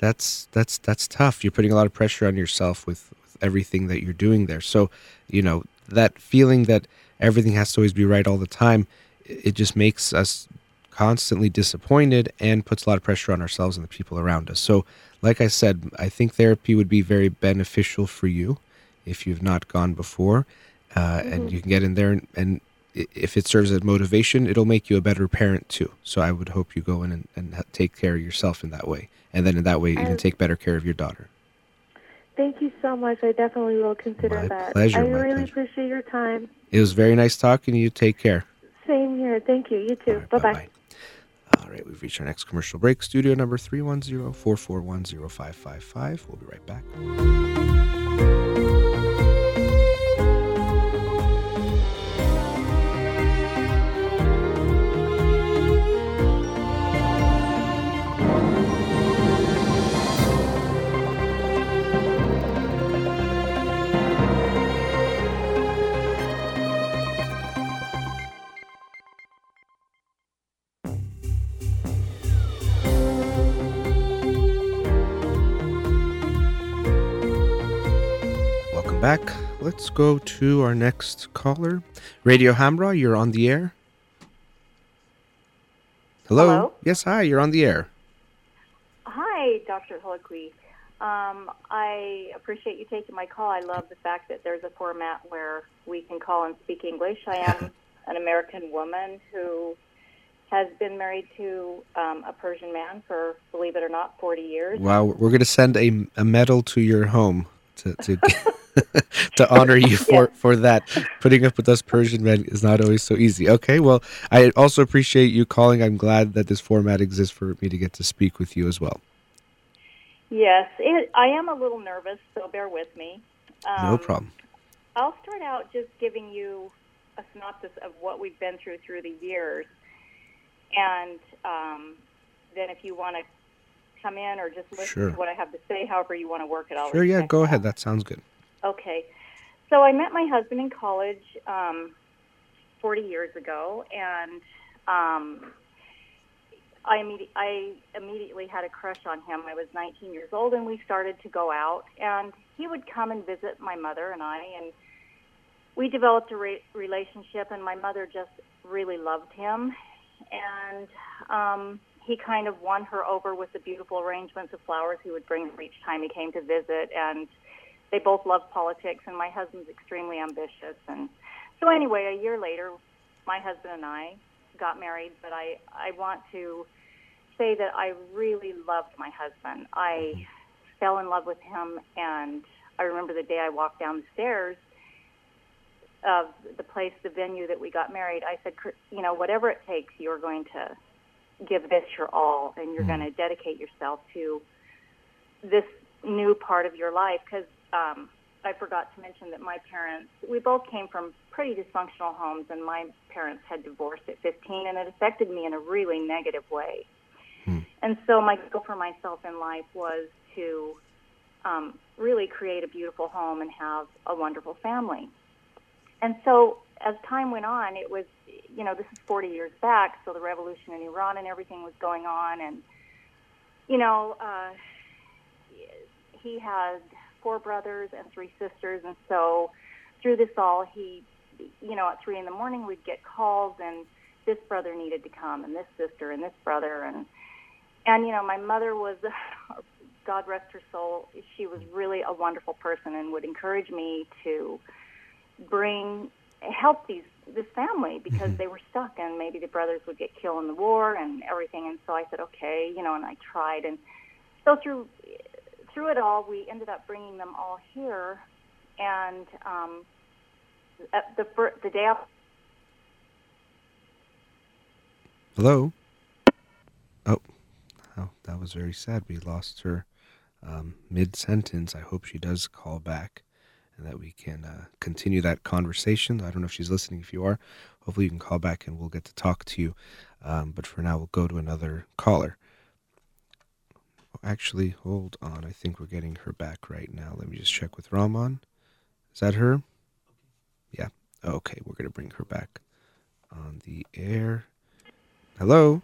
[SPEAKER 1] that's that's that's tough. You're putting a lot of pressure on yourself with, with everything that you're doing there. So, you know, that feeling that everything has to always be right all the time, it just makes us constantly disappointed and puts a lot of pressure on ourselves and the people around us. So, like I said, I think therapy would be very beneficial for you if you've not gone before, uh, and you can get in there and, and if it serves as motivation, it'll make you a better parent too. So I would hope you go in and, and take care of yourself in that way, and then in that way you can take better care of your daughter.
[SPEAKER 2] Thank you so much. I definitely will consider
[SPEAKER 1] My
[SPEAKER 2] that.
[SPEAKER 1] pleasure,
[SPEAKER 2] I really
[SPEAKER 1] pleasure.
[SPEAKER 2] appreciate your time.
[SPEAKER 1] It was very nice talking to you. Take care.
[SPEAKER 2] Same here. Thank you. You too.
[SPEAKER 1] Right,
[SPEAKER 2] bye bye.
[SPEAKER 1] All right, we've reached our next commercial break. Studio number 310 441 0555. We'll be right back. Let's go to our next caller. Radio Hamrah, you're on the air. Hello?
[SPEAKER 3] Hello?
[SPEAKER 1] Yes, hi, you're on the air.
[SPEAKER 3] Hi, Dr. Holakwi. Um, I appreciate you taking my call. I love the fact that there's a format where we can call and speak English. I am an American woman who has been married to um, a Persian man for, believe it or not, 40 years.
[SPEAKER 1] Wow, we're going to send a, a medal to your home to to, to honor you for, for that. Putting up with us Persian men is not always so easy. Okay, well, I also appreciate you calling. I'm glad that this format exists for me to get to speak with you as well.
[SPEAKER 3] Yes, it, I am a little nervous, so bear with me. Um,
[SPEAKER 1] No problem.
[SPEAKER 3] I'll start out just giving you a synopsis of what we've been through through the years, and um, then if you want to come in or just listen
[SPEAKER 1] Sure.
[SPEAKER 3] to what I have to say, however you want to work it out.
[SPEAKER 1] Sure, yeah, go ahead. That sounds good.
[SPEAKER 3] Okay, so I met my husband in college um, 40 years ago, and um, I, immedi- I immediately had a crush on him. I was 19 years old, and we started to go out, and he would come and visit my mother and I, and we developed a re- relationship, and my mother just really loved him, and um, he kind of won her over with the beautiful arrangements of flowers he would bring her each time he came to visit, and they both love politics, and my husband's extremely ambitious, and so anyway, a year later, my husband and I got married, but I I want to say that I really loved my husband. I fell in love with him, and I remember the day I walked down the stairs of the place, the venue that we got married. I said, you know, whatever it takes, you're going to give this your all, and you're going to dedicate yourself to this new part of your life because um, I forgot to mention that my parents, we both came from pretty dysfunctional homes, and my parents had divorced at 15, and it affected me in a really negative way. And so my goal for myself in life was to um, really create a beautiful home and have a wonderful family. And so as time went on, it was, you know, this is 40 years back, so the revolution in Iran and everything was going on, and you know, uh, he had four brothers and three sisters, and so through this all, he, you know, at three in the morning, we'd get calls, and this brother needed to come, and this sister, and this brother, and and you know, my mother was, God rest her soul, she was really a wonderful person, and would encourage me to bring help these this family because they were stuck and maybe the brothers would get killed in the war and everything and so I said okay you know and I tried and so through through it all we ended up bringing them all here and um at the the day after
[SPEAKER 1] Hello? Oh, Wow, that was very sad. We lost her um, mid sentence. I hope she does call back and that we can uh, continue that conversation. I don't know if she's listening. If you are, hopefully you can call back and we'll get to talk to you. Um, but for now, we'll go to another caller. Actually, hold on. I think we're getting her back right now. Let me just check with Rahman. Is that her? Yeah. Okay, we're going to bring her back on the air. Hello?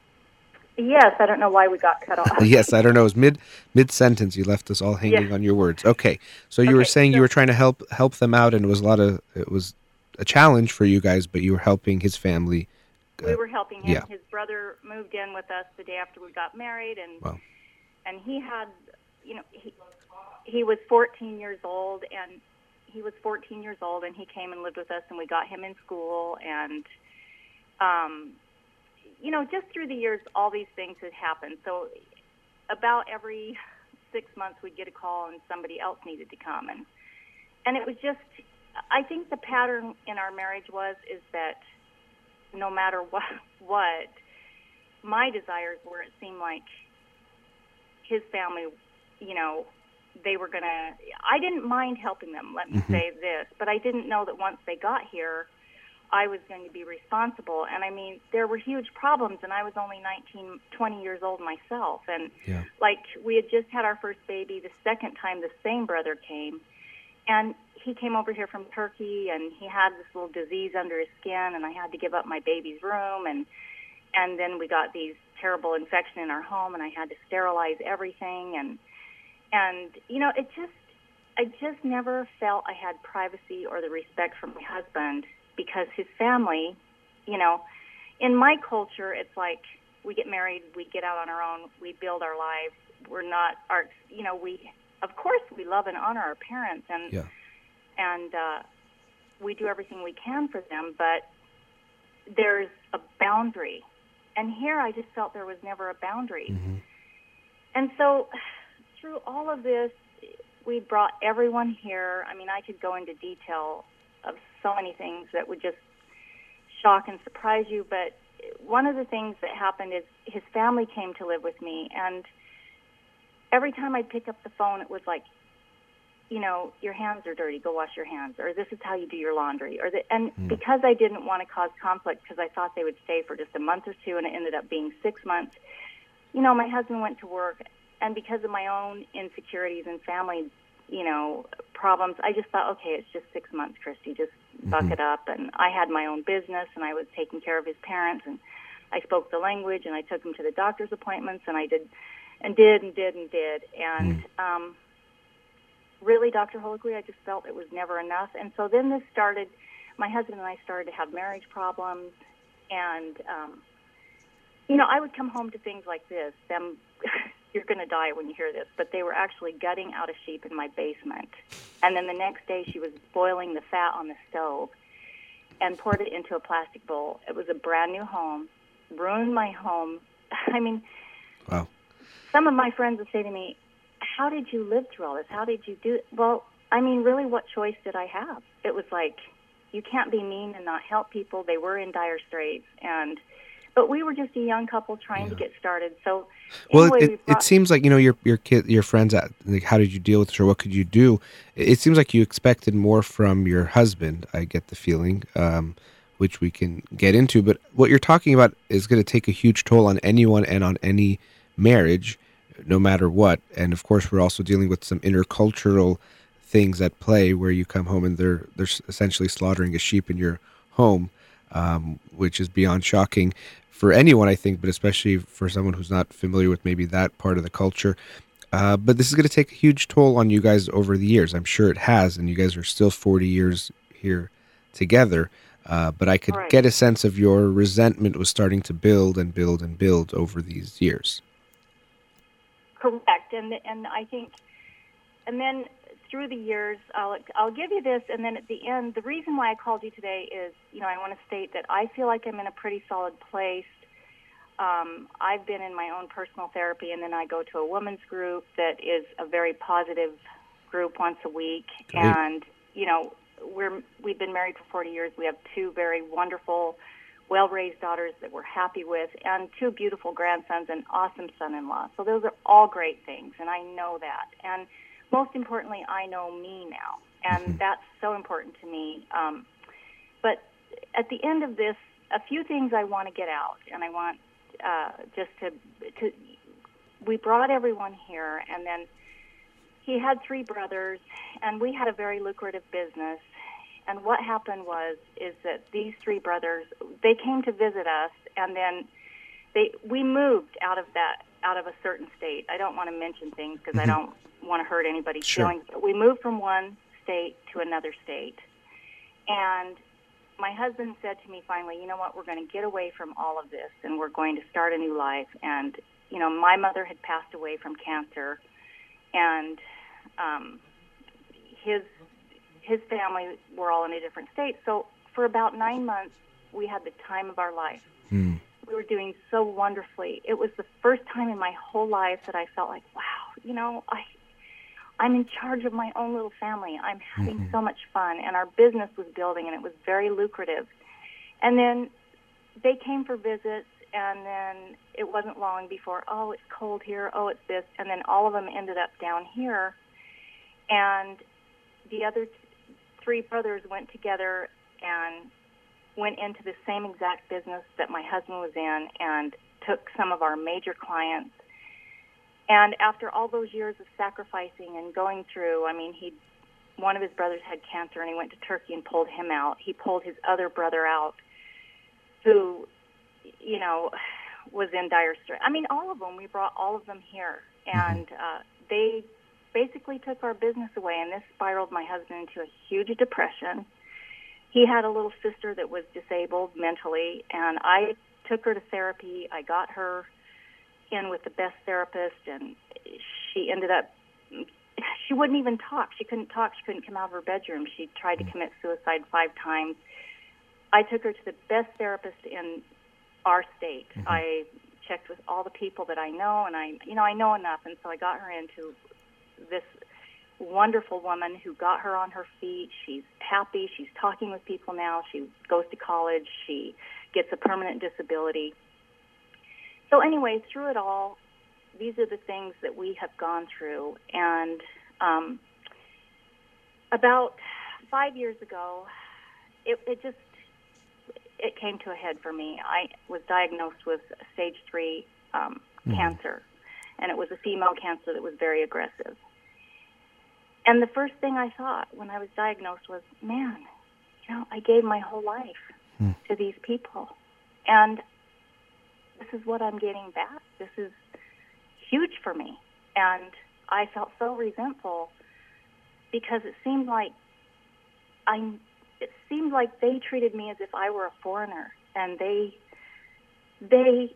[SPEAKER 3] Yes, I don't know why we got cut off.
[SPEAKER 1] yes, I don't know. It was mid mid sentence. You left us all hanging
[SPEAKER 3] Yeah.
[SPEAKER 1] on your words. Okay, so you were
[SPEAKER 3] Okay,
[SPEAKER 1] saying you were trying to help help them out, and it was a lot of it was a challenge for you guys, but you were helping his family.
[SPEAKER 3] we were helping him.
[SPEAKER 1] yeah.
[SPEAKER 3] His brother moved in with us the day after we got married, and
[SPEAKER 1] Wow.
[SPEAKER 3] and he had, you know, he he was 14 years old, and he was 14 years old, and he came and lived with us, and we got him in school, and um, you know, just through the years, all these things had happened. So about every six months, we'd get a call, and somebody else needed to come, and and it was just. I think the pattern in our marriage was is that no matter what what my desires were it seemed like his family you know they were going to I didn't mind helping them let me
[SPEAKER 1] Mhm.
[SPEAKER 3] say this but I didn't know that once they got here I was going to be responsible. And I mean there were huge problems and I was only 19 20 years old myself. And
[SPEAKER 1] Yeah.
[SPEAKER 3] like we had just had our first baby the second time the same brother came. And he came over here from Turkey and he had this little disease under his skin and I had to give up my baby's room. And and then we got these terrible infection in our home and I had to sterilize everything. And and you know it just I just never felt I had privacy or the respect from my husband because his family, you know, in my culture it's like we get married, we get out on our own, we build our lives. We're not our you know, we of course we love and honor our parents and
[SPEAKER 1] Yeah.
[SPEAKER 3] and uh, we do everything we can for them, but there's a boundary. And here I just felt there was never a boundary.
[SPEAKER 1] hmm
[SPEAKER 3] And so through all of this, we brought everyone here. I mean, I could go into detail of so many things that would just shock and surprise you, but one of the things that happened is his family came to live with me and every time I'd pick up the phone it was like you know, your hands are dirty, go wash your hands, or this is how you do your laundry, or the, and
[SPEAKER 1] Hmm.
[SPEAKER 3] because I didn't want to cause conflict because I thought they would stay for just a month or two, and it ended up being six months. You know, my husband went to work, and because of my own insecurities and family, you know, problems, I just thought, okay, it's just six months, Christy, just buck
[SPEAKER 1] Mhm.
[SPEAKER 3] it up. And I had my own business, and I was taking care of his parents, and I spoke the language, and I took him to the doctor's appointments, and I did, and did, and did, and did, and. um really, Dr. Holakwi, I just felt it was never enough. And so then this started, my husband and I started to have marriage problems. And, um, you know, I would come home to things like this. Them, you're going to die when you hear this, but they were actually gutting out a sheep in my basement. And then the next day she was boiling the fat on the stove and poured it into a plastic bowl. It was a brand new home, ruined my home. I mean,
[SPEAKER 1] Wow.
[SPEAKER 3] some of my friends would say to me, "How did you live through all this? How did you do?" Well, I mean, really, what choice did I have? It was like you can't be mean and not help people. They were in dire straits, and but we were just a young couple trying to get started. So,
[SPEAKER 1] Well,
[SPEAKER 3] anyway,
[SPEAKER 1] it,
[SPEAKER 3] we brought-
[SPEAKER 1] it seems like you know your your kid, your friends. At, like, how did you deal with this, or what could you do? It, it seems like you expected more from your husband. I get the feeling, um, which we can get into. But what you're talking about is going to take a huge toll on anyone and on any marriage, no matter what. And of course, we're also dealing with some intercultural things at play, where you come home and they're they're essentially slaughtering a sheep in your home, um, which is beyond shocking for anyone, I think, but especially for someone who's not familiar with maybe that part of the culture. Uh, but this is going to take a huge toll on you guys over the years. I'm sure it has, and you guys are still 40 years here together. Uh, but I could
[SPEAKER 3] Right.
[SPEAKER 1] get a sense of your resentment was starting to build and build and build over these years.
[SPEAKER 3] Correct, and and I think, and then through the years, I'll I'll give you this, and then at the end, the reason why I called you today is, you know, I want to state that I feel like I'm in a pretty solid place. Um, I've been in my own personal therapy, and then I go to a women's group that is a very positive group once a week,
[SPEAKER 1] Great.
[SPEAKER 3] and you know, we're we've been married for 40 years. We have two very wonderful, well raised daughters that we're happy with, and two beautiful grandsons and awesome son in law. So those are all great things, and I know that. And most importantly, I know me now, and
[SPEAKER 1] Mm-hmm.
[SPEAKER 3] that's so important to me. Um, but at the end of this, a few things I want to get out, and I want uh, just to to. We brought everyone here, and then he had three brothers, and we had a very lucrative business. And what happened was is that these three brothers they came to visit us, and then they we moved out of that out of a certain state. I don't want to mention things because I don't want to hurt anybody's
[SPEAKER 1] Sure.
[SPEAKER 3] feelings. But we moved from one state to another state, and my husband said to me finally, you know what, we're going to get away from all of this, and we're going to start a new life. And you know, my mother had passed away from cancer, and um, his his family were all in a different state. So for about nine months, we had the time of our life.
[SPEAKER 1] Hmm.
[SPEAKER 3] We were doing so wonderfully. It was the first time in my whole life that I felt like, wow, you know, I I'm in charge of my own little family. I'm having mm-hmm. so much fun, and our business was building, and it was very lucrative. And then they came for visits, and then it wasn't long before, oh, it's cold here, oh, it's this, and then all of them ended up down here, and the other t- three brothers went together and went into the same exact business that my husband was in, and took some of our major clients and after all those years of sacrificing and going through, I mean, he, one of his brothers had cancer, and he went to Turkey and pulled him out. He pulled his other brother out, who, you know, was in dire straits. I mean, all of them. We brought all of them here, and uh, they basically took our business away, and this spiraled my husband into a huge depression. He had a little sister that was disabled mentally, and I took her to therapy. I got her in with the best therapist, and she ended up. She wouldn't even talk. She couldn't talk. She couldn't come out of her bedroom. She tried to hmm. commit suicide five times. I took her to the best therapist in our state. Mm-hmm. I checked with all the people that I know, and I, you know, I know enough, and so I got her into this wonderful woman who got her on her feet. She's happy. She's talking with people now. She goes to college. She gets a permanent disability. So anyway, through it all, these are the things that we have gone through. And um, about five years ago, it, it just it came to a head for me. I was diagnosed with stage three um, cancer, and it was a female cancer that was very aggressive. And the first thing I thought when I was diagnosed was, man, you know, I gave my whole life hmm. to these people, and this is what I'm getting back. This is huge for me. And I felt so resentful because it seemed like I it seemed like they treated me as if I were a foreigner and they they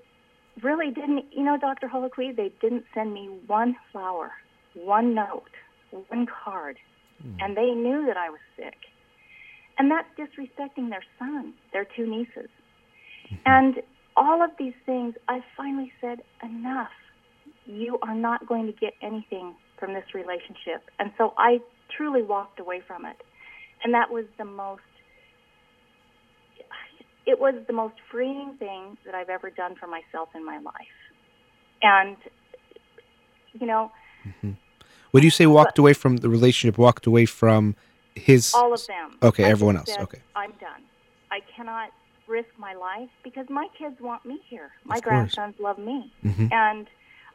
[SPEAKER 3] really didn't you know, Dr. Holakwi, they didn't send me one flower, one note, one card. Hmm. And they knew that I was sick. And that's disrespecting their son, their two nieces. Hmm. And all of these things, I finally said, enough. You are not going to get anything from this relationship. And so I truly walked away from it. And that was the most, it was the most freeing thing that I've ever done for myself in my life. And, you know, mm-hmm.
[SPEAKER 1] Would you say walked away from the relationship? Walked away from his
[SPEAKER 3] all of them.
[SPEAKER 1] Okay,
[SPEAKER 3] I
[SPEAKER 1] everyone else.
[SPEAKER 3] said,
[SPEAKER 1] Okay.
[SPEAKER 3] I'm done. I cannot risk my life because my kids want me here. My
[SPEAKER 1] Of course.
[SPEAKER 3] grandsons love me.
[SPEAKER 1] Mhm.
[SPEAKER 3] And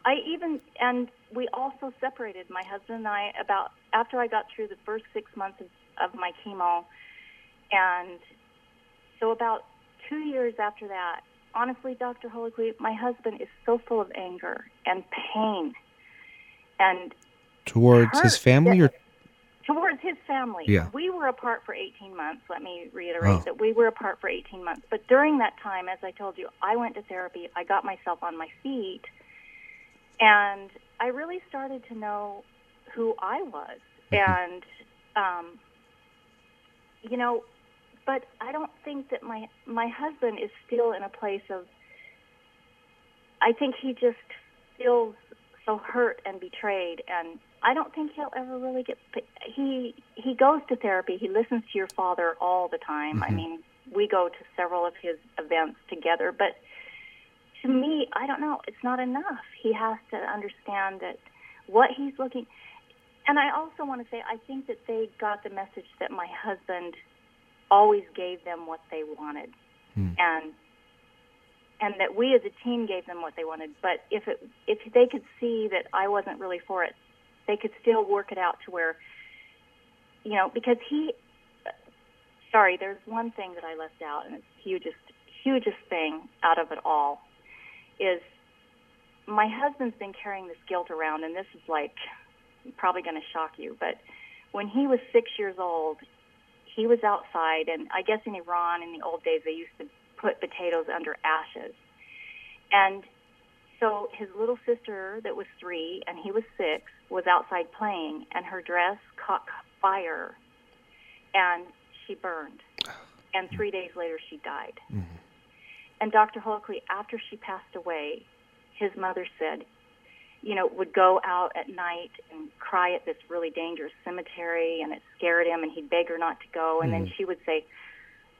[SPEAKER 3] I even and we also separated my husband and I about after I got through the first 6 months of, of my chemo and so about 2 years after that, honestly Dr. Holakwi, my husband is so full of anger and pain and
[SPEAKER 1] Towards his family, or
[SPEAKER 3] towards his family.
[SPEAKER 1] Yeah.
[SPEAKER 3] We were apart for 18 months. Let me reiterate
[SPEAKER 1] Oh.
[SPEAKER 3] that we were apart for 18 months. But during that time, as I told you, I went to therapy. I got myself on my feet. And I really started to know who I was. And, um, you know, but I don't think that my, my husband is still in a place of, I think he just feels so hurt and betrayed and I don't think he'll ever really get he he goes to therapy he listens to your father all the time I mean we go to several of his events together. But to me, I don't know. It's not enough. He has to understand that what he's looking. And I also want to say, I think that they got the message that my husband always gave them what they wanted,
[SPEAKER 1] Hmm.
[SPEAKER 3] and and that we as a team gave them what they wanted. But if it if they could see that I wasn't really for it, they could still work it out to where, you know, because he. Sorry, there's one thing that I left out, and it's the hugest hugest thing out of it all, is my husband's been carrying this guilt around, and this is like probably going to shock you, but when he was six years old, he was outside, and I guess in Iran in the old days they used to put potatoes under ashes, and so his little sister that was three and he was six was outside playing, and her dress caught fire, and she burned, and three days later she died. Mm-hmm. And Dr. Holakwi, after she passed away, his mother said, you know, would go out at night and cry at this really dangerous cemetery, and it scared him, and he'd beg her not to go. And then mm-hmm. she would say,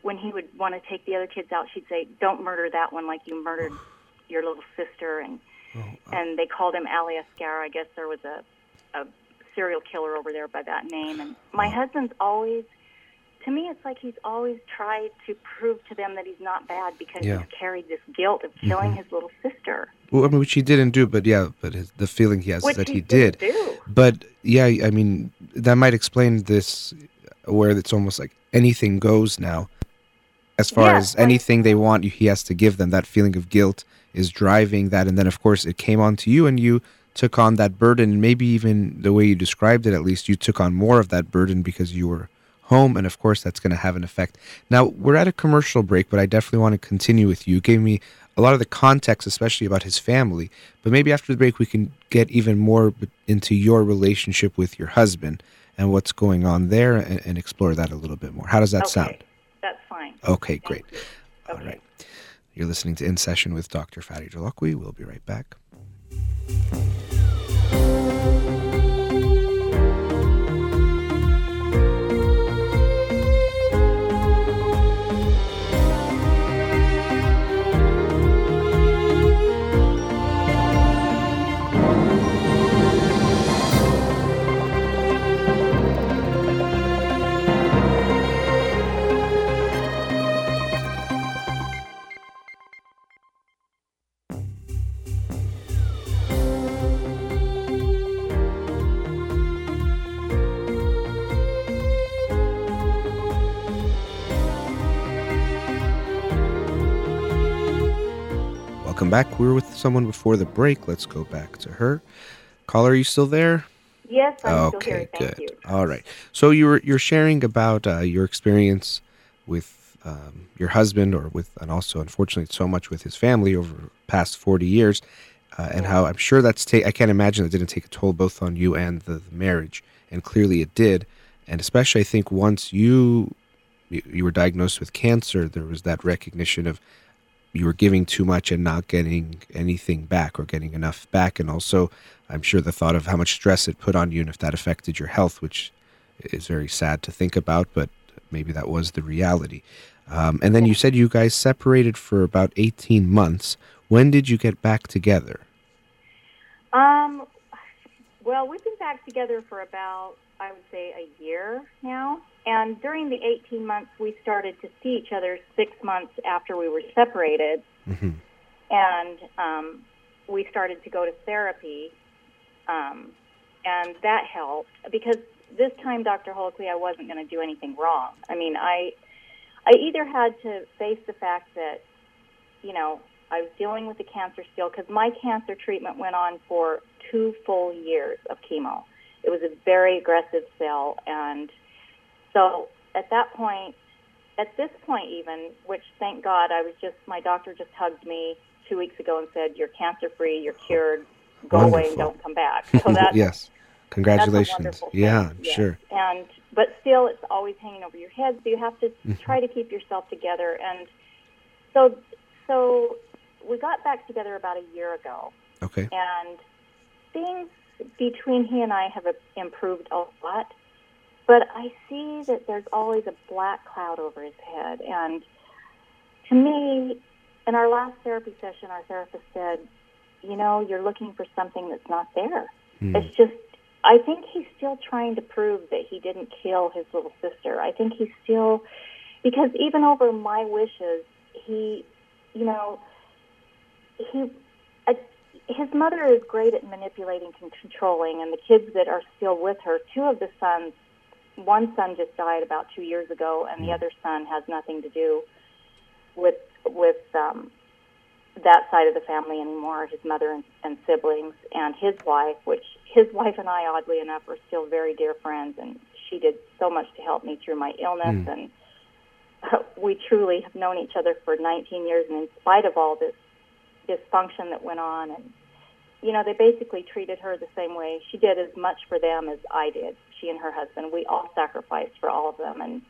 [SPEAKER 3] when he would want to take the other kids out, she'd say, "Don't murder that one like you murdered your little sister." And and they called him Ali Asghar. I guess there was a a serial killer over there by that name. And my husband's always, to me, it's like he's always tried to prove to them that he's not bad because
[SPEAKER 1] Yeah.
[SPEAKER 3] he's carried this guilt of mm-hmm. killing his little sister.
[SPEAKER 1] Well, I mean, which he didn't do, but yeah, but his, the feeling he has
[SPEAKER 3] Which
[SPEAKER 1] that
[SPEAKER 3] he
[SPEAKER 1] he did.
[SPEAKER 3] do.
[SPEAKER 1] But yeah, I mean, that might explain this, where it's almost like anything goes now. As far
[SPEAKER 3] Yeah,
[SPEAKER 1] as
[SPEAKER 3] like-
[SPEAKER 1] anything they want, he has to give them. That feeling of guilt is driving that, and then of course it came onto you, and you took on that burden. And maybe even the way you described it, at least you took on more of that burden because you were home, and of course that's going to have an effect. Now we're at a commercial break, but I definitely want to continue with you. You gave me a lot of the context, especially about his family. But maybe after the break, we can get even more into your relationship with your husband and what's going on there, and, and explore that a little bit more. How does that
[SPEAKER 3] okay,
[SPEAKER 1] sound?
[SPEAKER 3] that's fine.
[SPEAKER 1] Okay, great.
[SPEAKER 3] you.
[SPEAKER 1] All
[SPEAKER 3] Okay.
[SPEAKER 1] right. You're listening to In Session with Dr. Fadi Holakwi. We'll be right back. Welcome back. We were with someone before the break. Let's go back to her. Caller, are you still there?
[SPEAKER 3] Yes, I'm still
[SPEAKER 1] okay,
[SPEAKER 3] here. Thank
[SPEAKER 1] good.
[SPEAKER 3] you.
[SPEAKER 1] All right. So you were you're sharing about uh, your experience with um, your husband, or with, and also unfortunately so much with his family over the past forty years, uh, and how I'm sure that's ta- I can't imagine it didn't take a toll both on you and the, the marriage, and clearly it did, and especially I think once you you, you were diagnosed with cancer, there was that recognition of you were giving too much and not getting anything back or getting enough back. And also i'm sure the thought of how much stress it put on you and if that affected your health which is very sad to think about but maybe that was the reality. Um, and then you said you guys separated for about 18 months. When did you get back together?
[SPEAKER 3] Um, well, we've been back together for about, I would say, a year now. And during the 18 months, we started to see each other six months after we were separated.
[SPEAKER 1] hmm
[SPEAKER 3] And um, we started to go to therapy. Um, and that helped because this time, Dr. Holakwi, I wasn't going to do anything wrong. I mean, I, I either had to face the fact that, you know, I was dealing with the cancer still because my cancer treatment went on for two full years of chemo. It was a very aggressive cell, and so at that point, at this point even, which thank God, I was just my doctor just hugged me two weeks ago and said, "You're cancer free. You're cured. Go away and don't come back." So that's
[SPEAKER 1] yes congratulations
[SPEAKER 3] wonderful
[SPEAKER 1] yeah
[SPEAKER 3] yes.
[SPEAKER 1] sure
[SPEAKER 3] And but still, it's always hanging over your head. So you have to
[SPEAKER 1] Mhm.
[SPEAKER 3] try to keep yourself together. And so, so we got back together about a year ago,
[SPEAKER 1] okay
[SPEAKER 3] and things between he and I have improved a lot. But I see that there's always a black cloud over his head. And to me, in our last therapy session, our therapist said, you know, you're looking for something that's not there.
[SPEAKER 1] Hmm.
[SPEAKER 3] It's just, I think he's still trying to prove that he didn't kill his little sister. I think he's still, because even over my wishes, he, you know, he, uh, his mother is great at manipulating and controlling, and the kids that are still with her, two of the sons, one son just died about two years ago, and the other son has nothing to do with with um, that side of the family anymore. His mother and, and siblings, and his wife, which his wife and I, oddly enough, are still very dear friends, and she did so much to help me through my illness, and we truly have known each other for 19 years, and in spite of all this dysfunction that went on, and you know, they basically treated her the same way. She did as much for them as I did. She and her husband, we all sacrificed for all of them, and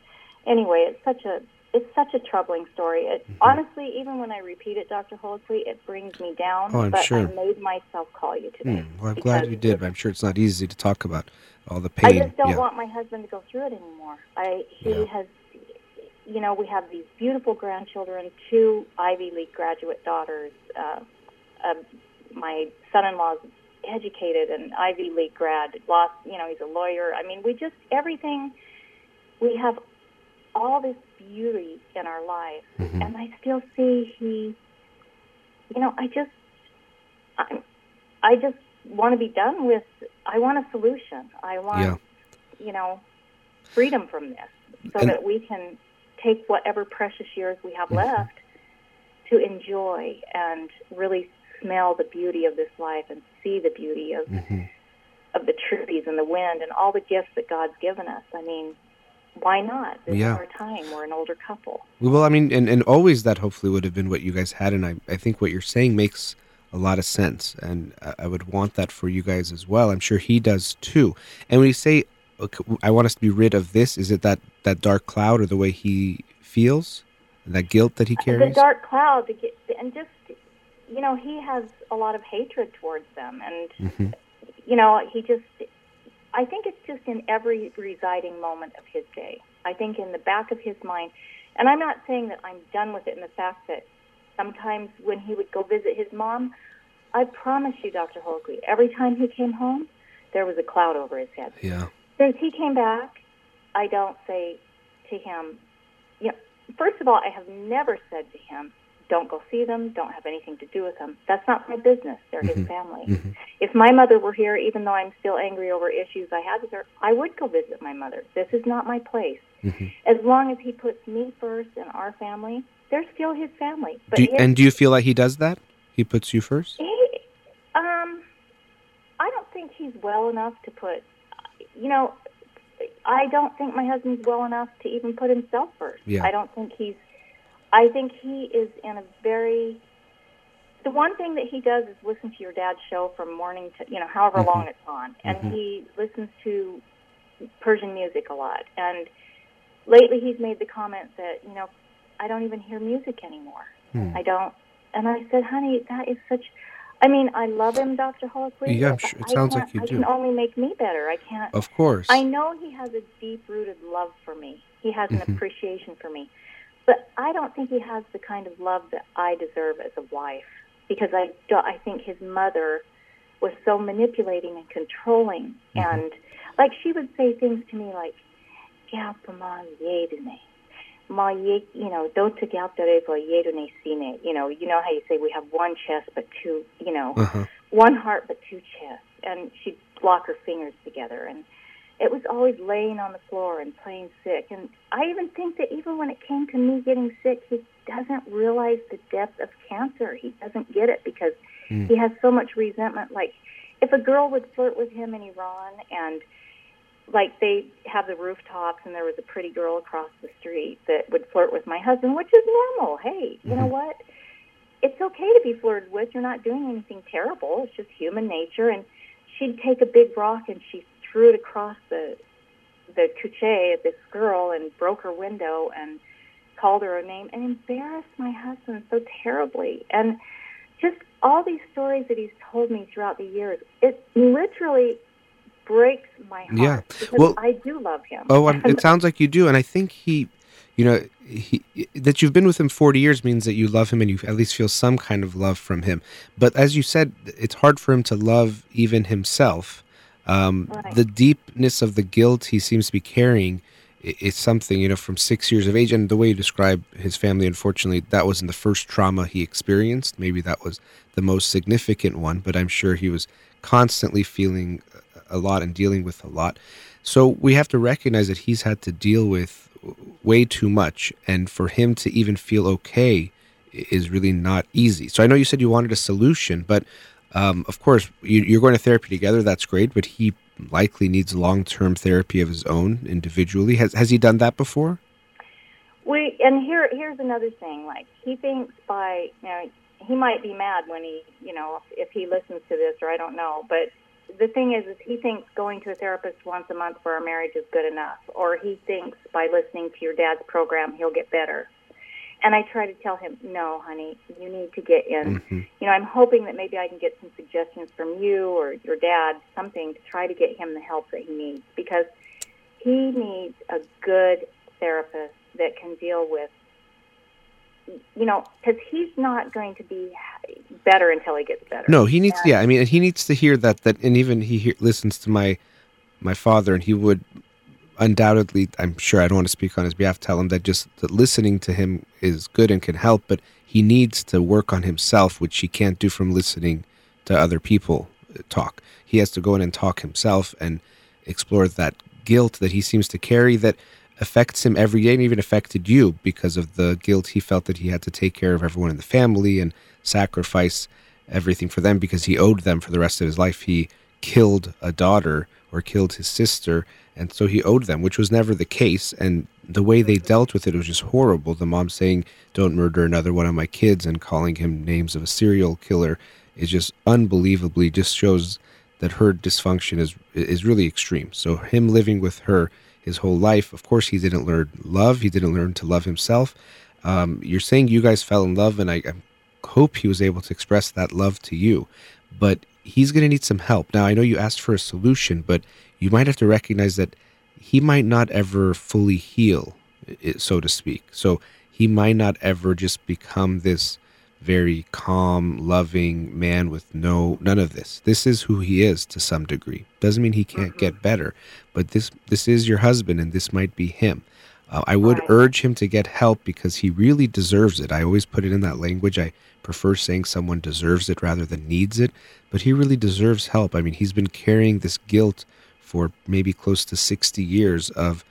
[SPEAKER 3] anyway, it's such a it's such a troubling story. It, Honestly, even when I repeat it, Dr. Holakwi, it brings me down.
[SPEAKER 1] Oh, I'm
[SPEAKER 3] but
[SPEAKER 1] sure.
[SPEAKER 3] I made myself call you today.
[SPEAKER 1] Hmm. Well, I'm glad you did, but I'm sure it's not easy to talk about all the pain.
[SPEAKER 3] I just don't
[SPEAKER 1] yeah.
[SPEAKER 3] want my husband to go through it anymore. I he
[SPEAKER 1] Yeah.
[SPEAKER 3] has, you know, we have these beautiful grandchildren, two Ivy League graduate daughters. Uh, uh, my son-in-law's educated, an Ivy League grad. Lost, you know, he's a lawyer. I mean, we just everything. We have all this beauty in our life,
[SPEAKER 1] Mhm.
[SPEAKER 3] and I still see he. You know, I just, I, I just want to be done with. I want a solution. I want
[SPEAKER 1] Yeah.
[SPEAKER 3] you know, freedom from this so
[SPEAKER 1] And-
[SPEAKER 3] that we can take whatever precious years we have
[SPEAKER 1] Mhm.
[SPEAKER 3] left to enjoy and really smell the beauty of this life and see the beauty of,
[SPEAKER 1] Mhm.
[SPEAKER 3] of the trees and the wind and all the gifts that God's given us. I mean, why not? This
[SPEAKER 1] Yeah.
[SPEAKER 3] is our time. We're an older couple.
[SPEAKER 1] Well, I mean, and, and always that hopefully would have been what you guys had, and I, I think what you're saying makes a lot of sense, and I, I would want that for you guys as well. I'm sure he does too. And when you say, okay, I want us to be rid of this, is it that, that dark cloud or the way he feels, that guilt that he carries?
[SPEAKER 3] The dark cloud and just you know, he has a lot of hatred towards them and
[SPEAKER 1] Mhm.
[SPEAKER 3] you know, he just, I think it's just in every residing moment of his day. I think in the back of his mind, and I'm not saying that I'm done with it in the fact that sometimes when he would go visit his mom, I promise you, Dr. Holakwi, every time he came home, there was a cloud over his head.
[SPEAKER 1] Yeah.
[SPEAKER 3] Since he came back, I don't say to him, you know, first of all, I have never said to him, don't go see them, don't have anything to do with them. That's not my business. They're his
[SPEAKER 1] Mhm.
[SPEAKER 3] family.
[SPEAKER 1] Mhm.
[SPEAKER 3] If my mother were here, even though I'm still angry over issues I had with her, I would go visit my mother. This is not my place.
[SPEAKER 1] Mhm.
[SPEAKER 3] As long as he puts me first and our family, they're still his family. But
[SPEAKER 1] Do you,
[SPEAKER 3] his,
[SPEAKER 1] and do you feel like he does that? He puts you first?
[SPEAKER 3] he, um, I don't think he's well enough to put, you know, I don't think my husband's well enough to even put himself first.
[SPEAKER 1] Yeah.
[SPEAKER 3] I don't think he's, I think he is in a very, the one thing that he does is listen to your dad's show from morning to, you know, however
[SPEAKER 1] Mhm.
[SPEAKER 3] long it's on. And
[SPEAKER 1] Mhm.
[SPEAKER 3] he listens to Persian music a lot. And lately he's made the comment that, you know, I don't even hear music anymore.
[SPEAKER 1] Hmm.
[SPEAKER 3] I don't. And I said, honey, that is such. I mean, I love him, Dr. Holakwi.
[SPEAKER 1] Yeah, sure- it sounds like you
[SPEAKER 3] I
[SPEAKER 1] do.
[SPEAKER 3] can only make me better. I can't.
[SPEAKER 1] Of course.
[SPEAKER 3] I know he has a deep-rooted love for me. He has an
[SPEAKER 1] Mhm.
[SPEAKER 3] appreciation for me, but I don't think he has the kind of love that I deserve as a wife because I I think his mother was so manipulating and controlling,
[SPEAKER 1] Mhm.
[SPEAKER 3] and like she would say things to me like. Ma ye, you know, don't take out that yedune sine. You know, you know how you say we have one chest but two, you know,
[SPEAKER 1] Uh-huh.
[SPEAKER 3] one heart but two chests. And she'd lock her fingers together. And it was always laying on the floor and playing sick. And I even think that even when it came to me getting sick, he doesn't realize the depth of cancer. He doesn't get it because
[SPEAKER 1] Mm.
[SPEAKER 3] he has so much resentment. Like, if a girl would flirt with him in Iran and like they have the rooftops and there was a pretty girl across the street that would flirt with my husband, which is normal. Hey, you know
[SPEAKER 1] Mhm.
[SPEAKER 3] what? It's okay to be flirted with. You're not doing anything terrible. It's just human nature. And she'd take a big rock and she threw it across the the couche at this girl and broke her window and called her a name and embarrassed my husband so terribly. And just all these stories that he's told me throughout the years, it literally breaks my heart.
[SPEAKER 1] Yeah. Well-
[SPEAKER 3] I do love him.
[SPEAKER 1] Oh, it sounds like you do, and I think he, you know, he, that you've been with him forty years means that you love him, and you at least feel some kind of love from him. But as you said, it's hard for him to love even himself. Um,
[SPEAKER 3] Right.
[SPEAKER 1] The deepness of the guilt he seems to be carrying is something, you know, from six years of age, and the way you describe his family, unfortunately, that wasn't the first trauma he experienced. Maybe that was the most significant one, but I'm sure he was constantly feeling a lot and dealing with a lot. So we have to recognize that he's had to deal with way too much, and for him to even feel okay is really not easy. So I know you said you wanted a solution, but um, of course you, you're going to therapy together. That's great, but he likely needs long-term therapy of his own individually. Has has he done that before?
[SPEAKER 3] We and here here's another thing. Like he thinks by you know he might be mad when he you know if he listens to this or I don't know. But the thing is, is he thinks going to a therapist once a month for our marriage is good enough, or he thinks by listening to your dad's program he'll get better. And I try to tell him, no, honey, you need to get in.
[SPEAKER 1] Mhm.
[SPEAKER 3] You know, I'm hoping that maybe I can get some suggestions from you or your dad, something to try to get him the help that he needs because he needs a good therapist that can deal with, you know, because he's not going to be better until he gets better.
[SPEAKER 1] No, he needs.
[SPEAKER 3] And-
[SPEAKER 1] Yeah, I mean, he needs to hear that. That, and even he hear, listens to my my father, and he would undoubtedly. I'm sure I don't want to speak on his behalf. Tell him that just that listening to him is good and can help, but he needs to work on himself, which he can't do from listening to other people uh, talk. He has to go in and talk himself and explore that guilt that he seems to carry that affects him every day and even affected you because of the guilt he felt that he had to take care of everyone in the family and sacrifice everything for them because he owed them for the rest of his life. He killed a daughter or killed his sister, and so he owed them, which was never the case. And the way they dealt with it was just horrible. The mom saying, Don't murder another one of my kids, and calling him names of a serial killer is just unbelievably just shows that her dysfunction is is really extreme. So him living with her his whole life, of course, he didn't learn love. He didn't learn to love himself. Um, you're saying you guys fell in love, and I, I hope he was able to express that love to you. But he's going to need some help. Now, I know you asked for a solution, but you might have to recognize that he might not ever fully heal, so to speak. So he might not ever just become this very calm, loving man with no none of this. This is who he is to some degree. Doesn't mean he can't get better, but this this is your husband, and this might be him. Uh, I would
[SPEAKER 3] Right.
[SPEAKER 1] urge him to get help because he really deserves it. I always put it in that language. I prefer saying someone deserves it rather than needs it, but he really deserves help. I mean, he's been carrying this guilt for maybe close to 60 years of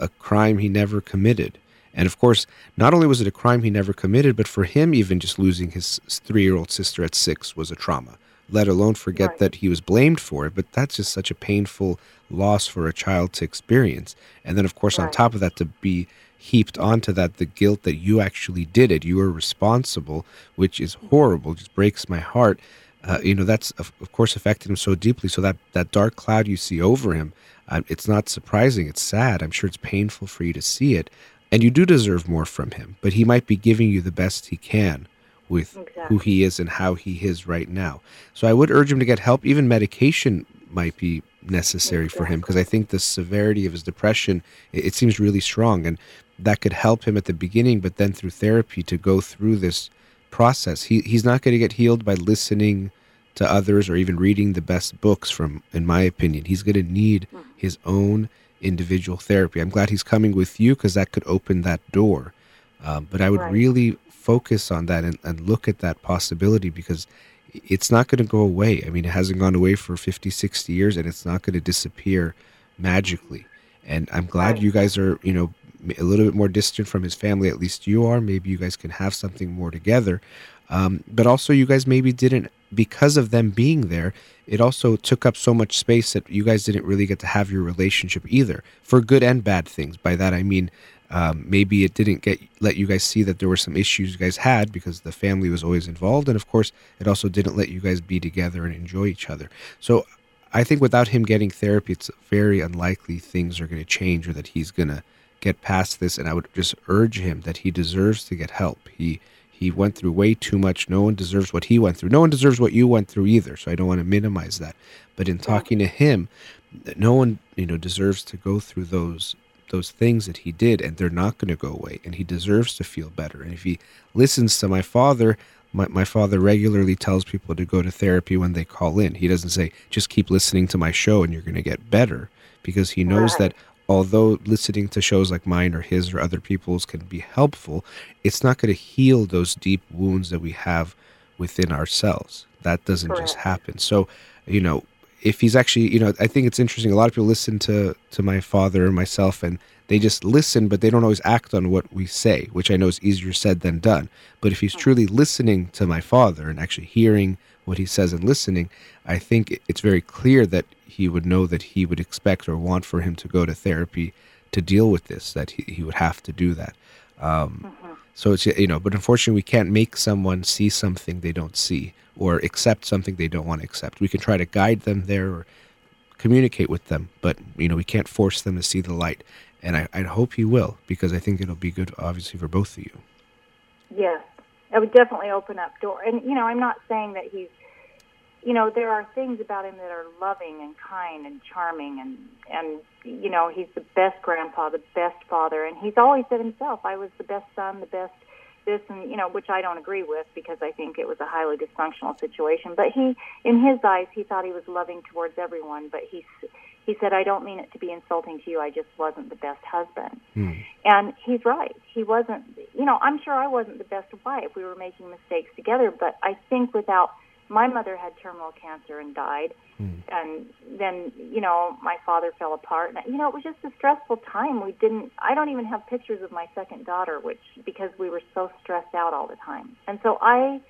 [SPEAKER 1] a crime he never committed. And of course, not only was it a crime he never committed, but for him, even just losing his three year old sister at six was a trauma, let alone forget
[SPEAKER 3] Right.
[SPEAKER 1] that he was blamed for it. But that's just such a painful loss for a child to experience. And then, of course, on top of that, to be heaped onto that the guilt that you actually did it, you were responsible, which is horrible, just breaks my heart. Uh, you know, that's of, of course affected him so deeply. So that, that dark cloud you see over him, uh, it's not surprising. It's sad. I'm sure it's painful for you to see it. And you do deserve more from him, but he might be giving you the best he can with who he is and how he is right now. So I would urge him to get help. Even medication might be necessary for him because I think the severity of his depression it, it seems really strong and that could help him at the beginning, but then through therapy to go through this process. He he's not going to get healed by listening to others or even reading the best books from in my opinion. He's going to need his own individual therapy. I'm glad he's coming with you because that could open that door. Um, but I would
[SPEAKER 3] Right.
[SPEAKER 1] really focus on that and, and look at that possibility because it's not going to go away. I mean, it hasn't gone away for 50, 60 years and it's not going to disappear magically. And I'm glad
[SPEAKER 3] Right.
[SPEAKER 1] you guys are, you know, a little bit more distant from his family. At least you are. Maybe you guys can have something more together. Um, but also, you guys maybe didn't, because of them being there, it also took up so much space that you guys didn't really get to have your relationship either, for good and bad things. By that I mean, um, maybe it didn't get let you guys see that there were some issues you guys had because the family was always involved, and of course, it also didn't let you guys be together and enjoy each other. So, I think without him getting therapy, it's very unlikely things are going to change or that he's going to get past this. And I would just urge him that he deserves to get help. He he went through way too much. No one deserves what he went through. No one deserves what you went through either. So I don't want to minimize that. But in talking to him, no one you know deserves to go through those those things that he did and they're not going to go away and he deserves to feel better and if he listens to my father my, my father regularly tells people to go to therapy when they call in he doesn't say just keep listening to my show and you're going to get better because he knows
[SPEAKER 3] Right.
[SPEAKER 1] that although listening to shows like mine or his or other people's can be helpful it's not going to heal those deep wounds that we have within ourselves. That doesn't just happen. So you know if he's actually you know i think it's interesting. A lot of people listen to to my father and myself and they just listen but they don't always act on what we say which i know is easier said than done. But if he's hmm. truly listening to my father and actually hearing what he says and listening i think it's very clear that he would know that he would expect or want for him to go to therapy to deal with this that he, he would have to do that. Um, so it's you know but unfortunately we can't make someone see something they don't see or accept something they don't want to accept. We can try to guide them there or communicate with them but you know we can't force them to see the light. And i, I hope he will because i think it'll be good obviously for both of you.
[SPEAKER 3] Yes, it would definitely open up door. And you know, I'm not saying that he's, you know, there are things about him that are loving and kind and charming, and and you know, he's the best grandpa, the best father, and he's always said himself, I was the best son, the best this, and you know, which I don't agree with because I think it was a highly dysfunctional situation. But he, in his eyes, he thought he was loving towards everyone, but he he said, I don't mean it to be insulting to you. I just wasn't the best husband.
[SPEAKER 1] Hmm.
[SPEAKER 3] And he's right. He wasn't, you know, I'm sure I wasn't the best wife. We were making mistakes together, but I think without my mother had terminal cancer and died,
[SPEAKER 1] Hmm.
[SPEAKER 3] and then, you know, my father fell apart. And, you know, it was just a stressful time. We didn't, I don't even have pictures of my second daughter, which, because we were so stressed out all the time. And so I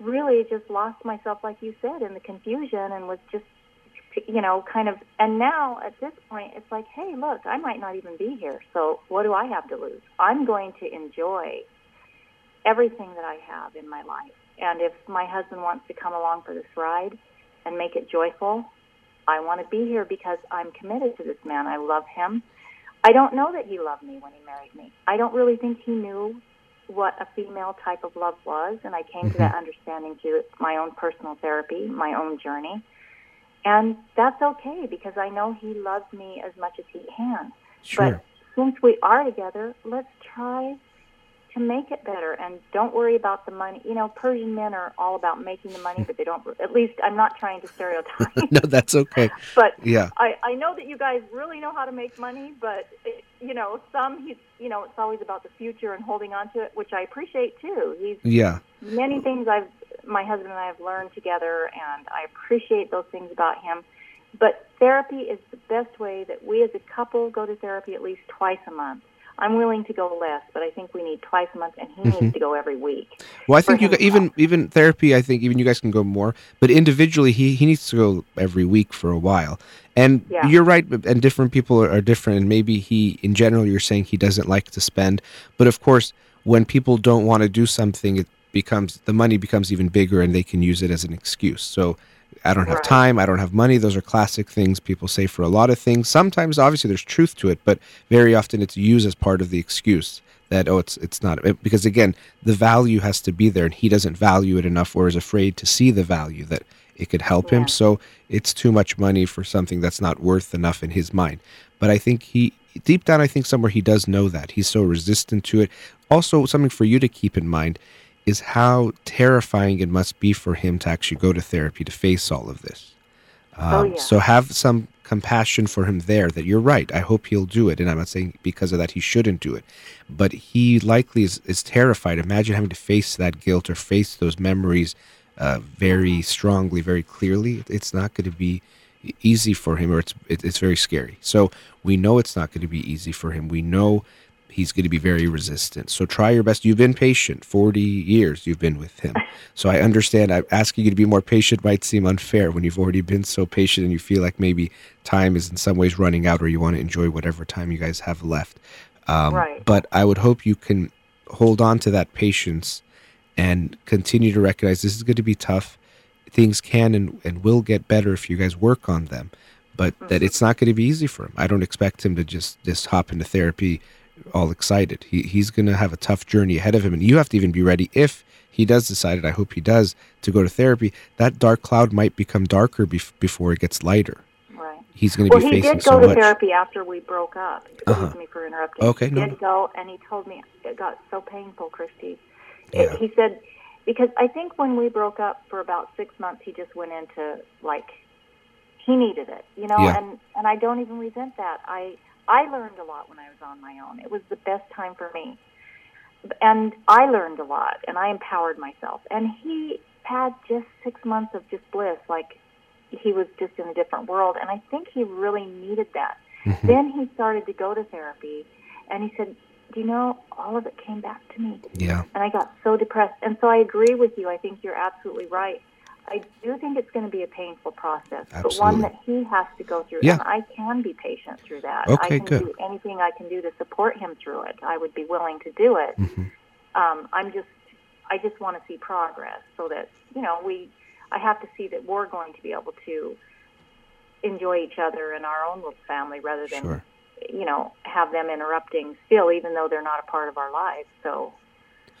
[SPEAKER 3] really just lost myself, like you said, in the confusion and was just you know, kind of, and now at this point, it's like, hey, look, I might not even be here. So what do I have to lose? I'm going to enjoy everything that I have in my life. And if my husband wants to come along for this ride and make it joyful, I want to be here because I'm committed to this man. I love him. I don't know that he loved me when he married me. I don't really think he knew what a female type of love was, and I came to that mm-hmm. understanding through my own personal therapy, my own journey. And that's okay because I know he loves me as much as he can.
[SPEAKER 1] sure
[SPEAKER 3] But since we are together, let's try to make it better and don't worry about the money. You know, Persian men are all about making the money, hmm. but they don't. At least I'm not trying to stereotype.
[SPEAKER 1] no that's okay
[SPEAKER 3] but
[SPEAKER 1] yeah
[SPEAKER 3] I, I know that you guys really know how to make money, but it, you know, some he, you know, it's always about the future and holding on to it, which I appreciate too. He's
[SPEAKER 1] yeah
[SPEAKER 3] many things I've my husband and I have learned together, and I appreciate those things about him. But therapy is the best way that we as a couple go to therapy at least twice a month. I'm willing to go less, but I think we need twice a month, and he needs mm-hmm. to go every week.
[SPEAKER 1] Well, I think you gu- even even therapy. I think even you guys can go more, but individually, he he needs to go every week for a while. And
[SPEAKER 3] Yeah.
[SPEAKER 1] you're right, and different people are, are different. And maybe he, in general, you're saying he doesn't like to spend, but of course, when people don't want to do something, it becomes the money becomes even bigger, and they can use it as an excuse. So. I don't have time. I don't have money. Those are classic things people say for a lot of things. Sometimes, obviously, there's truth to it, but very often it's used as part of the excuse that oh, it's it's not it- because again, the value has to be there, and he doesn't value it enough, or is afraid to see the value that it could help him. So it's too much money for something that's not worth enough in his mind. But I think he deep down, I think somewhere he does know that he's so resistant to it. Also, something for you to keep in mind is how terrifying it must be for him to actually go to therapy to face all of this. Um,
[SPEAKER 3] Oh, yeah.
[SPEAKER 1] So have some compassion for him there that you're right. I hope he'll do it. And I'm not saying because of that he shouldn't do it. But he likely is, is terrified. Imagine having to face that guilt or face those memories uh, very strongly, very clearly. It's not going to be easy for him or it's, it, it's very scary. So we know it's not going to be easy for him. We know he's going to be very resistant. So try your best. You've been patient. 40 years you've been with him. So I understand. I'm asking you to be more patient might seem unfair when you've already been so patient and you feel like maybe time is in some ways running out or you want to enjoy whatever time you guys have left. Um,
[SPEAKER 3] Right.
[SPEAKER 1] But I would hope you can hold on to that patience and continue to recognize this is going to be tough. Things can and, and will get better if you guys work on them, but that it's not going to be easy for him. I don't expect him to just just hop into therapy all excited. He he's going to have a tough journey ahead of him, and you have to even be ready if he does decide. And I hope he does to go to therapy. That dark cloud might become darker bef- before it gets lighter.
[SPEAKER 3] Right.
[SPEAKER 1] he's going to
[SPEAKER 3] Well,
[SPEAKER 1] be
[SPEAKER 3] he
[SPEAKER 1] facing
[SPEAKER 3] did
[SPEAKER 1] so
[SPEAKER 3] go to
[SPEAKER 1] much.
[SPEAKER 3] therapy after we broke up. Excuse
[SPEAKER 1] Uh-huh.
[SPEAKER 3] me for interrupting.
[SPEAKER 1] Okay,
[SPEAKER 3] he
[SPEAKER 1] no,
[SPEAKER 3] did go, and he told me it got so painful, Christy.
[SPEAKER 1] Yeah.
[SPEAKER 3] It, he said because I think when we broke up for about six months, he just went into like he needed it, you know.
[SPEAKER 1] Yeah.
[SPEAKER 3] And and I don't even resent that. I I learned a lot when I was on my own. It was the best time for me, and I learned a lot, and I empowered myself. And he had just six months of just bliss, like he was just in a different world. And I think he really needed that.
[SPEAKER 1] Mhm.
[SPEAKER 3] Then he started to go to therapy, and he said, "Do you know all of it came back to me?"
[SPEAKER 1] Yeah.
[SPEAKER 3] and I got so depressed. And so I agree with you. I think you're absolutely right. I do think it's going to be a painful process, but one that he has to go through.
[SPEAKER 1] Yeah.
[SPEAKER 3] And I can be patient through that.
[SPEAKER 1] Okay,
[SPEAKER 3] I can
[SPEAKER 1] good.
[SPEAKER 3] do anything I can do to support him through it. I would be willing to do it.
[SPEAKER 1] Mhm.
[SPEAKER 3] Um, I'm just, I just want to see progress so that you know we. I have to see that we're going to be able to enjoy each other in our own little family rather than
[SPEAKER 1] Sure.
[SPEAKER 3] you know have them interrupting still, even though they're not a part of our lives. So.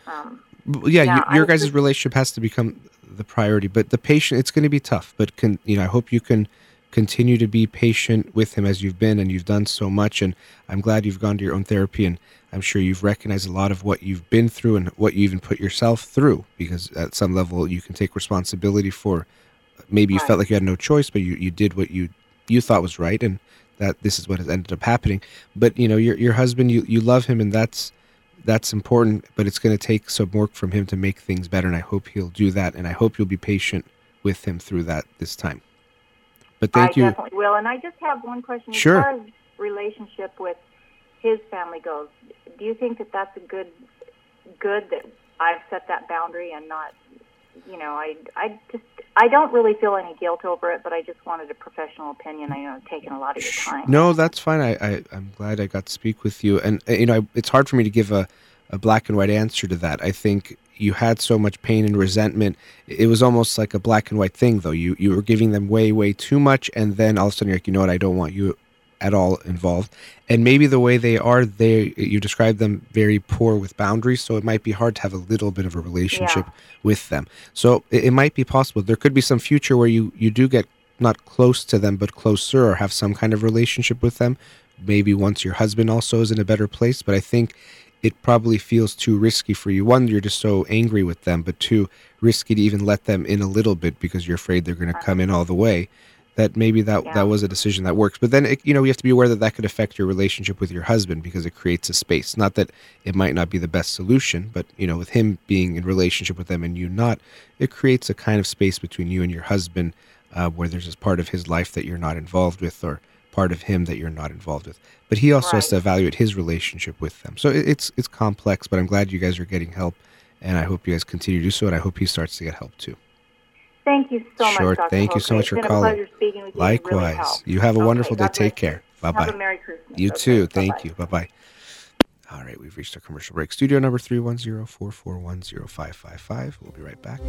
[SPEAKER 3] Um,
[SPEAKER 1] yeah,
[SPEAKER 3] Yeah,
[SPEAKER 1] your, your guys'
[SPEAKER 3] just-
[SPEAKER 1] relationship has to become the priority but the patient it's going to be tough but can you know i hope you can continue to be patient with him as you've been and you've done so much and i'm glad you've gone to your own therapy and i'm sure you've recognized a lot of what you've been through and what you even put yourself through because at some level you can take responsibility for maybe you
[SPEAKER 3] Right.
[SPEAKER 1] felt like you had no choice but you, you did what you you thought was right and that this is what has ended up happening but you know your your husband you you love him and that's that's important, but it's going to take some work from him to make things better. And I hope he'll do that. And I hope you'll be patient with him through that this time. But thank
[SPEAKER 3] I
[SPEAKER 1] you.
[SPEAKER 3] definitely will. And I just have one question.
[SPEAKER 1] Sure.
[SPEAKER 3] As far as relationship with his family goes, do you think that that's a good, good that I've set that boundary and not, you know, I, I just, I don't really feel any guilt over it, but I just wanted a professional opinion. I know it's taken a lot of your time.
[SPEAKER 1] No, that's fine. I, I I'm glad I got to speak with you. And uh, you know, I, it's hard for me to give a, a black and white answer to that. I think you had so much pain and resentment. It was almost like a black and white thing, though. You you were giving them way way too much, and then all of a sudden you're like, you know what? I don't want you at all involved. And maybe the way they are, they you describe them very poor with boundaries, so it might be hard to have a little bit of a relationship with them. So it, it might be possible. There could be some future where you you do get not close to them, but closer, or have some kind of relationship with them. Maybe once your husband also is in a better place. But I think it probably feels too risky for you. One, you're just so angry with them, but two, risky to even let them in a little bit because you're afraid they're going to come in all the way. That maybe that
[SPEAKER 3] Yeah.
[SPEAKER 1] that was a decision that works. But then it, you know you have to be aware that that could affect your relationship with your husband because it creates a space. Not that it might not be the best solution, but you know with him being in relationship with them and you not, it creates a kind of space between you and your husband uh, where there's this part of his life that you're not involved with or part of him that you're not involved with. But he also has to evaluate his relationship with them. So it, it's it's complex, but I'm glad you guys are getting help, and I hope you guys continue to do so, and I hope he starts to get help too.
[SPEAKER 3] Thank you so
[SPEAKER 1] Sure.
[SPEAKER 3] much, Dr.
[SPEAKER 1] Thank you so much for
[SPEAKER 3] it's been
[SPEAKER 1] calling.
[SPEAKER 3] A pleasure speaking with you. Really
[SPEAKER 1] Likewise, you have a
[SPEAKER 3] Okay,
[SPEAKER 1] wonderful day. Take care. Bye
[SPEAKER 3] Have a
[SPEAKER 1] bye.
[SPEAKER 3] Merry Christmas.
[SPEAKER 1] You
[SPEAKER 3] Okay,
[SPEAKER 1] too. Thank
[SPEAKER 3] bye-bye.
[SPEAKER 1] you. Bye bye. All right, we've reached our commercial break. Studio number 310 441 0555. We'll be right back.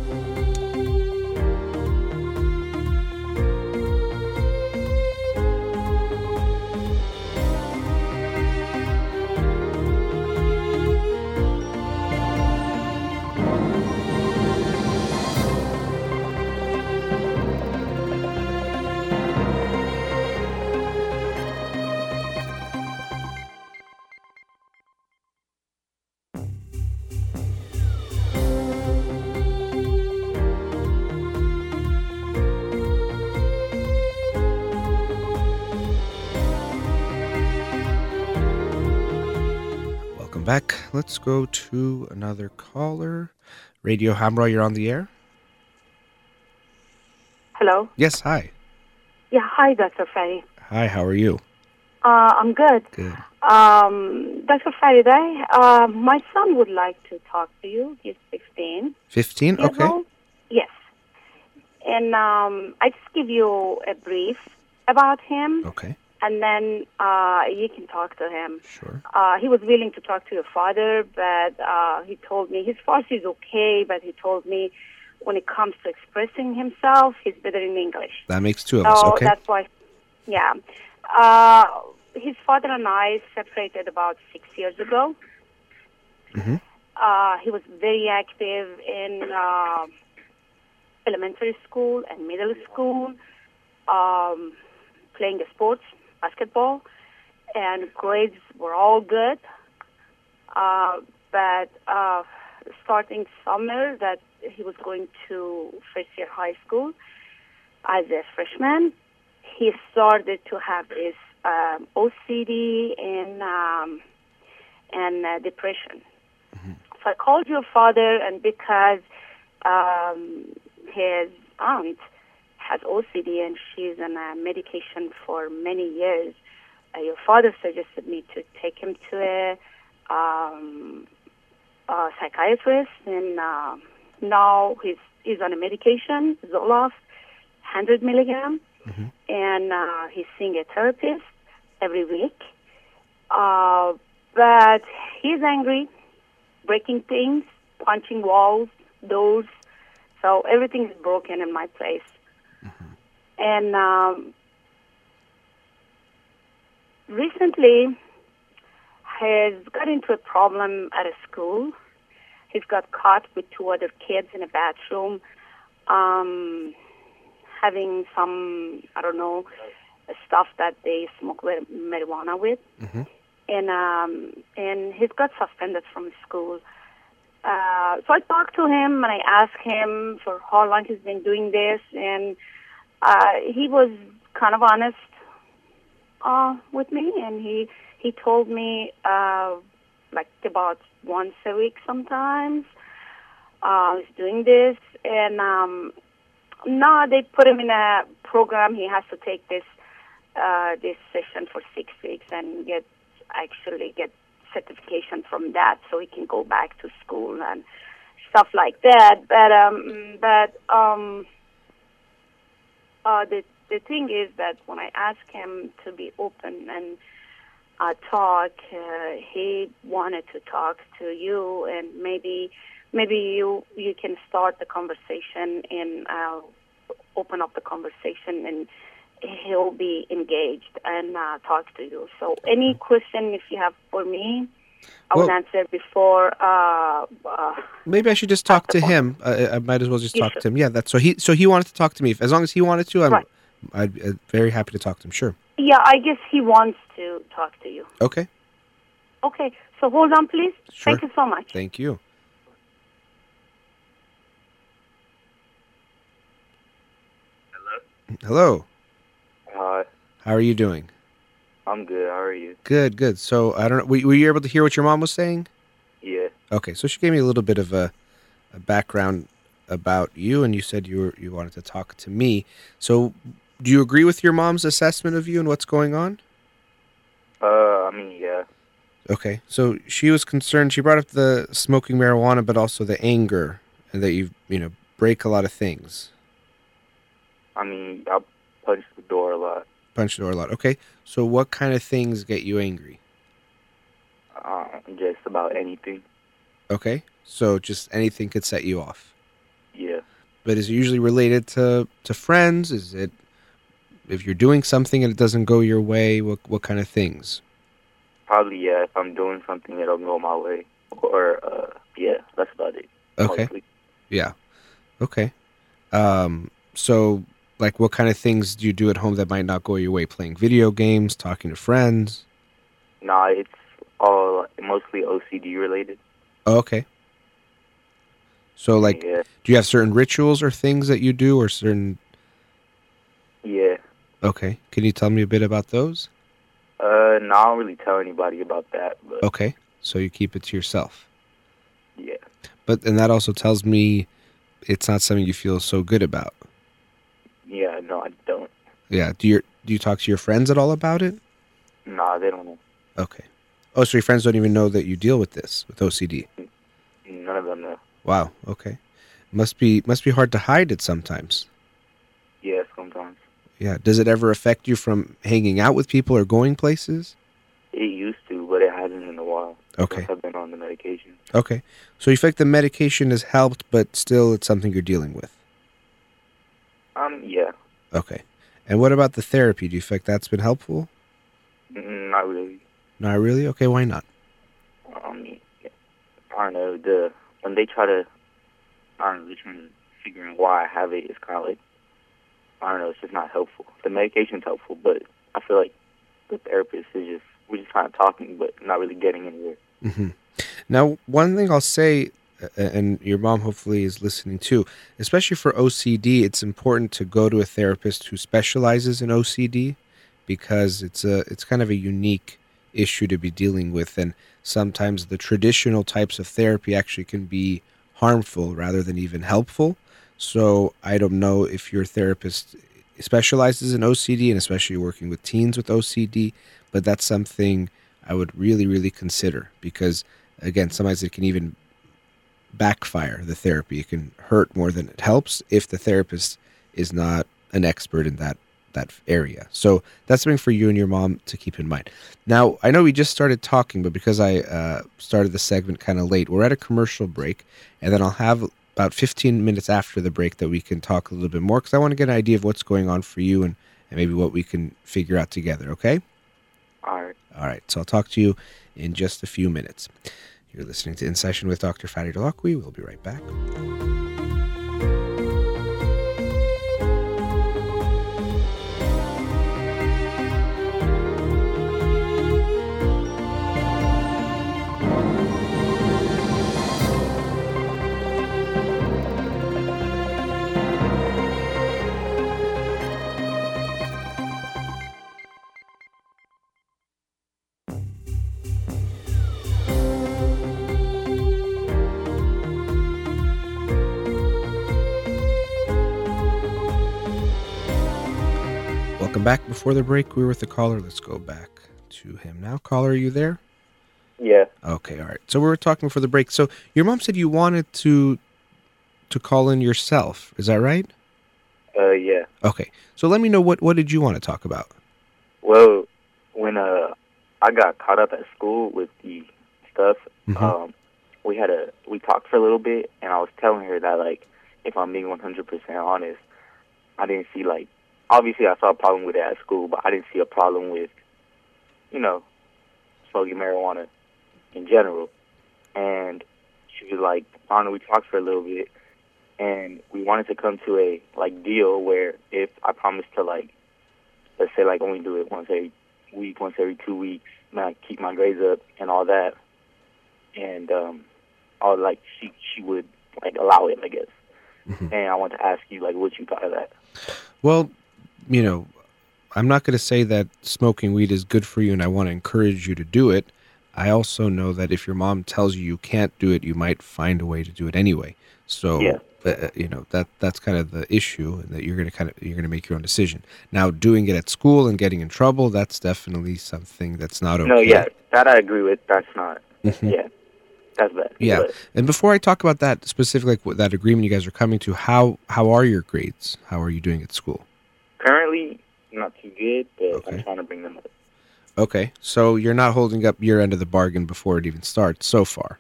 [SPEAKER 1] Back. Let's go to another caller. Radio Hamrah, you're on the air?
[SPEAKER 4] Hello.
[SPEAKER 1] Yes, hi.
[SPEAKER 4] Yeah, hi, Dr. Farid.
[SPEAKER 1] Hi, how are you?
[SPEAKER 4] Uh, I'm good.
[SPEAKER 1] Good.
[SPEAKER 4] Um, Dr. Faraday, uh, my son would like to talk to you. He's 15.
[SPEAKER 1] 15?
[SPEAKER 4] years
[SPEAKER 1] Okay.
[SPEAKER 4] old. Yes. And um, I just give you a brief about him,
[SPEAKER 1] Okay,
[SPEAKER 4] and then uh, you can talk to him.
[SPEAKER 1] sure.
[SPEAKER 4] Uh, he was willing to talk to your father, but uh, he told me his Farsi is okay, but he told me when it comes to expressing himself, he's better in English.
[SPEAKER 1] That makes two of us.
[SPEAKER 4] So
[SPEAKER 1] Okay.
[SPEAKER 4] that's why, yeah. Uh, his father and I separated about six years ago.
[SPEAKER 1] Mhm.
[SPEAKER 4] Uh, he was very active in uh, elementary school and middle school. Um, playing sports, basketball, and grades were all good. Uh, but uh, starting summer, that he was going to first year high school as a freshman, he started to have his um, OCD and um, and uh, depression. So I called your father, and because um, his aunt has OCD and she's on a medication for many years, uh, your father suggested me to take him to a, um, a psychiatrist, and uh, now he's he's on a medication, Zoloft, 100 milligram, and uh, he's seeing a therapist every week. Uh, but he's angry, breaking things, punching walls, doors. So everything is broken in my place. And um, recently, has got into a problem at a school. He's got caught with two other kids in a bathroom, um, having some I don't know stuff that they smoke marijuana with, and um, and he's got suspended from school. Uh, so I talked to him and I asked him for how long he's been doing this, and uh, he was kind of honest uh, with me, and he he told me uh, like about once a week sometimes. Uh, he's doing this, and um, now they put him in a program. He has to take this uh, this session for six weeks and get actually get certification from that, so he can go back to school and stuff like that. But um, but um, uh, the the thing is that when I ask him to be open and uh, talk, uh, he wanted to talk to you, and maybe maybe you you can start the conversation and uh, open up the conversation, and he'll be engaged and uh, talk to you. So any question if you have for me. I will
[SPEAKER 1] Well-
[SPEAKER 4] answer before. Uh, uh,
[SPEAKER 1] Maybe I should just talk to him. Uh, I might as well just
[SPEAKER 4] You
[SPEAKER 1] talk
[SPEAKER 4] should.
[SPEAKER 1] to him. Yeah, that's so he so he wanted to talk to me. As long as he wanted to, I'm
[SPEAKER 4] Right.
[SPEAKER 1] I'd be uh, very happy to talk to him. Sure.
[SPEAKER 4] yeah, I guess he wants to talk to you.
[SPEAKER 1] Okay.
[SPEAKER 4] Okay, so hold on, please.
[SPEAKER 1] Sure.
[SPEAKER 4] Thank you so much.
[SPEAKER 1] Thank you. Hello. Hello.
[SPEAKER 5] Hi,
[SPEAKER 1] How are you doing?
[SPEAKER 5] I'm good. How are you?
[SPEAKER 1] Good, good. So I don't know. Were, were you able to hear what your mom was saying?
[SPEAKER 5] Yeah.
[SPEAKER 1] Okay, so she gave me a little bit of a, a background about you, and you said you were you wanted to talk to me. So, do you agree with your mom's assessment of you and what's going on?
[SPEAKER 5] Uh, I mean, yeah.
[SPEAKER 1] Okay, so she was concerned. She brought up the smoking marijuana, but also the anger, and that you you know break a lot of things,
[SPEAKER 5] I mean, I punch the door a lot.
[SPEAKER 1] Punch the door a lot. Okay, so what kind of things get you angry?
[SPEAKER 5] Uh, just about anything.
[SPEAKER 1] Okay, so just anything could set you off.
[SPEAKER 5] Yeah.
[SPEAKER 1] But is it usually related to to friends? Is it if you're doing something and it doesn't go your way? What what kind of things?
[SPEAKER 5] Probably, yeah. If I'm doing something that don't go my way. Or, uh, yeah, that's about it.
[SPEAKER 1] Okay.
[SPEAKER 5] Mostly.
[SPEAKER 1] Yeah. Okay. Um. So, like, what kind of things do you do at home that might not go your way? Playing video games, talking to friends.
[SPEAKER 5] Nah, it's all mostly OCD related.
[SPEAKER 1] Oh, okay. So, like,
[SPEAKER 5] yeah.
[SPEAKER 1] do you have certain rituals or things that you do, or certain?
[SPEAKER 5] Yeah.
[SPEAKER 1] Okay. Can you tell me a bit about those?
[SPEAKER 5] Uh, no, I don't really tell anybody about that, but
[SPEAKER 1] Okay. So you keep it to yourself.
[SPEAKER 5] yeah.
[SPEAKER 1] But and that also tells me it's not something you feel so good about.
[SPEAKER 5] Yeah, no, I don't.
[SPEAKER 1] Yeah. Do you do you talk to your friends at all about it?
[SPEAKER 5] Nah, they don't know.
[SPEAKER 1] Okay. Oh, so your friends don't even know that you deal with this with OCD.
[SPEAKER 5] None of them know.
[SPEAKER 1] Wow. Okay. Must be must be hard to hide it sometimes.
[SPEAKER 5] Yeah, sometimes.
[SPEAKER 1] Yeah. Does it ever affect you from hanging out with people or going places?
[SPEAKER 5] It used to, but it hasn't in a while.
[SPEAKER 1] Okay.
[SPEAKER 5] I've been on the medication.
[SPEAKER 1] Okay. So you think the medication has helped, but still it's something you're dealing with.
[SPEAKER 5] Um, yeah.
[SPEAKER 1] Okay. And what about the therapy? Do you think that's been helpful?
[SPEAKER 5] Mm, Not really.
[SPEAKER 1] Not really. Okay. Why not?
[SPEAKER 5] I I don't know. The when they try to, I don't know, they're trying to figure out why I have it. It's kind of like, I don't know. It's just not helpful. The medication's helpful, but I feel like the therapist is just we're just kind of talking, but not really getting anywhere.
[SPEAKER 1] Mm-hmm. Now, one thing I'll say, and your mom hopefully is listening too, especially for OCD, it's important to go to a therapist who specializes in OCD because it's a it's kind of a unique issue to be dealing with, and sometimes the traditional types of therapy actually can be harmful rather than even helpful. So I don't know if your therapist specializes in OCD and especially working with teens with OCD, but that's something I would really, really consider because, again, sometimes it can even backfire the therapy. It can hurt more than it helps if the therapist is not an expert in that that area. So that's something for you and your mom to keep in mind. Now, I know we just started talking, but because I uh, started the segment kind of late, we're at a commercial break, and then I'll have about 15 minutes after the break that we can talk a little bit more because I want to get an idea of what's going on for you and, and maybe what we can figure out together. Okay.
[SPEAKER 5] All right.
[SPEAKER 1] All right. So I'll talk to you in just a few minutes. You're listening to In Session with Dr. Farid Holakwi. We'll be right back. Welcome back. Before the break, we were with the caller. Let's go back to him now. Caller, are you there?
[SPEAKER 5] Yeah.
[SPEAKER 1] Okay, all right. So we were talking before the break. So your mom said you wanted to to call in yourself. Is that right?
[SPEAKER 5] Uh, yeah.
[SPEAKER 1] Okay. So let me know what what did you want to talk about?
[SPEAKER 5] Well, when uh I got caught up at school with the stuff,
[SPEAKER 1] Mhm.
[SPEAKER 5] um, we had a we talked for a little bit, and I was telling her that like, if I'm being 100% honest, I didn't see like, obviously I saw a problem with it at school, but I didn't see a problem with, you know, smoking marijuana in general. And she was like, I know, we talked for a little bit, and we wanted to come to a like deal where if I promised to like let's say like only do it once every week, once every two weeks, and I keep my grades up and all that. And um all like she she would like allow it, I guess.
[SPEAKER 1] Mhm.
[SPEAKER 5] And I want to ask you like what you thought of that.
[SPEAKER 1] Well, you know, I'm not going to say that smoking weed is good for you and I want to encourage you to do it. I also know that if your mom tells you you can't do it, you might find a way to do it anyway. So,
[SPEAKER 5] Yeah.
[SPEAKER 1] uh, you know, that that's kind of the issue and that you're going to kind of you're going to make your own decision. Now, doing it at school and getting in trouble, that's definitely something that's not okay.
[SPEAKER 5] No, yeah, that I agree with. That's not
[SPEAKER 1] Mhm.
[SPEAKER 5] yeah. That's bad.
[SPEAKER 1] Yeah.
[SPEAKER 5] But,
[SPEAKER 1] And before I talk about that specifically, like, what- that agreement you guys are coming to, how how are your grades? How are you doing at school?
[SPEAKER 5] Currently not too good, but
[SPEAKER 1] Okay.
[SPEAKER 5] I'm trying to bring them up.
[SPEAKER 1] Okay, so you're not holding up your end of the bargain before it even starts so far.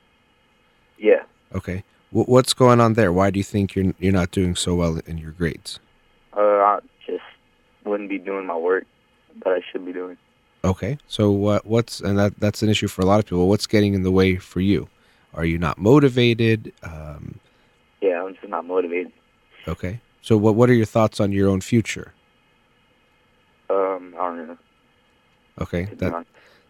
[SPEAKER 5] Yeah.
[SPEAKER 1] Okay, w- what's going on there? Why do you think you're you're not doing so well in your grades?
[SPEAKER 5] Uh I just wouldn't be doing my work that I should be doing.
[SPEAKER 1] Okay, so what what's and that that's an issue for a lot of people. What's getting in the way for you? Are you not motivated? Um,
[SPEAKER 5] Yeah, I'm just not motivated.
[SPEAKER 1] okay, so what what are your thoughts on your own future?
[SPEAKER 5] Um, I don't know.
[SPEAKER 1] Okay, that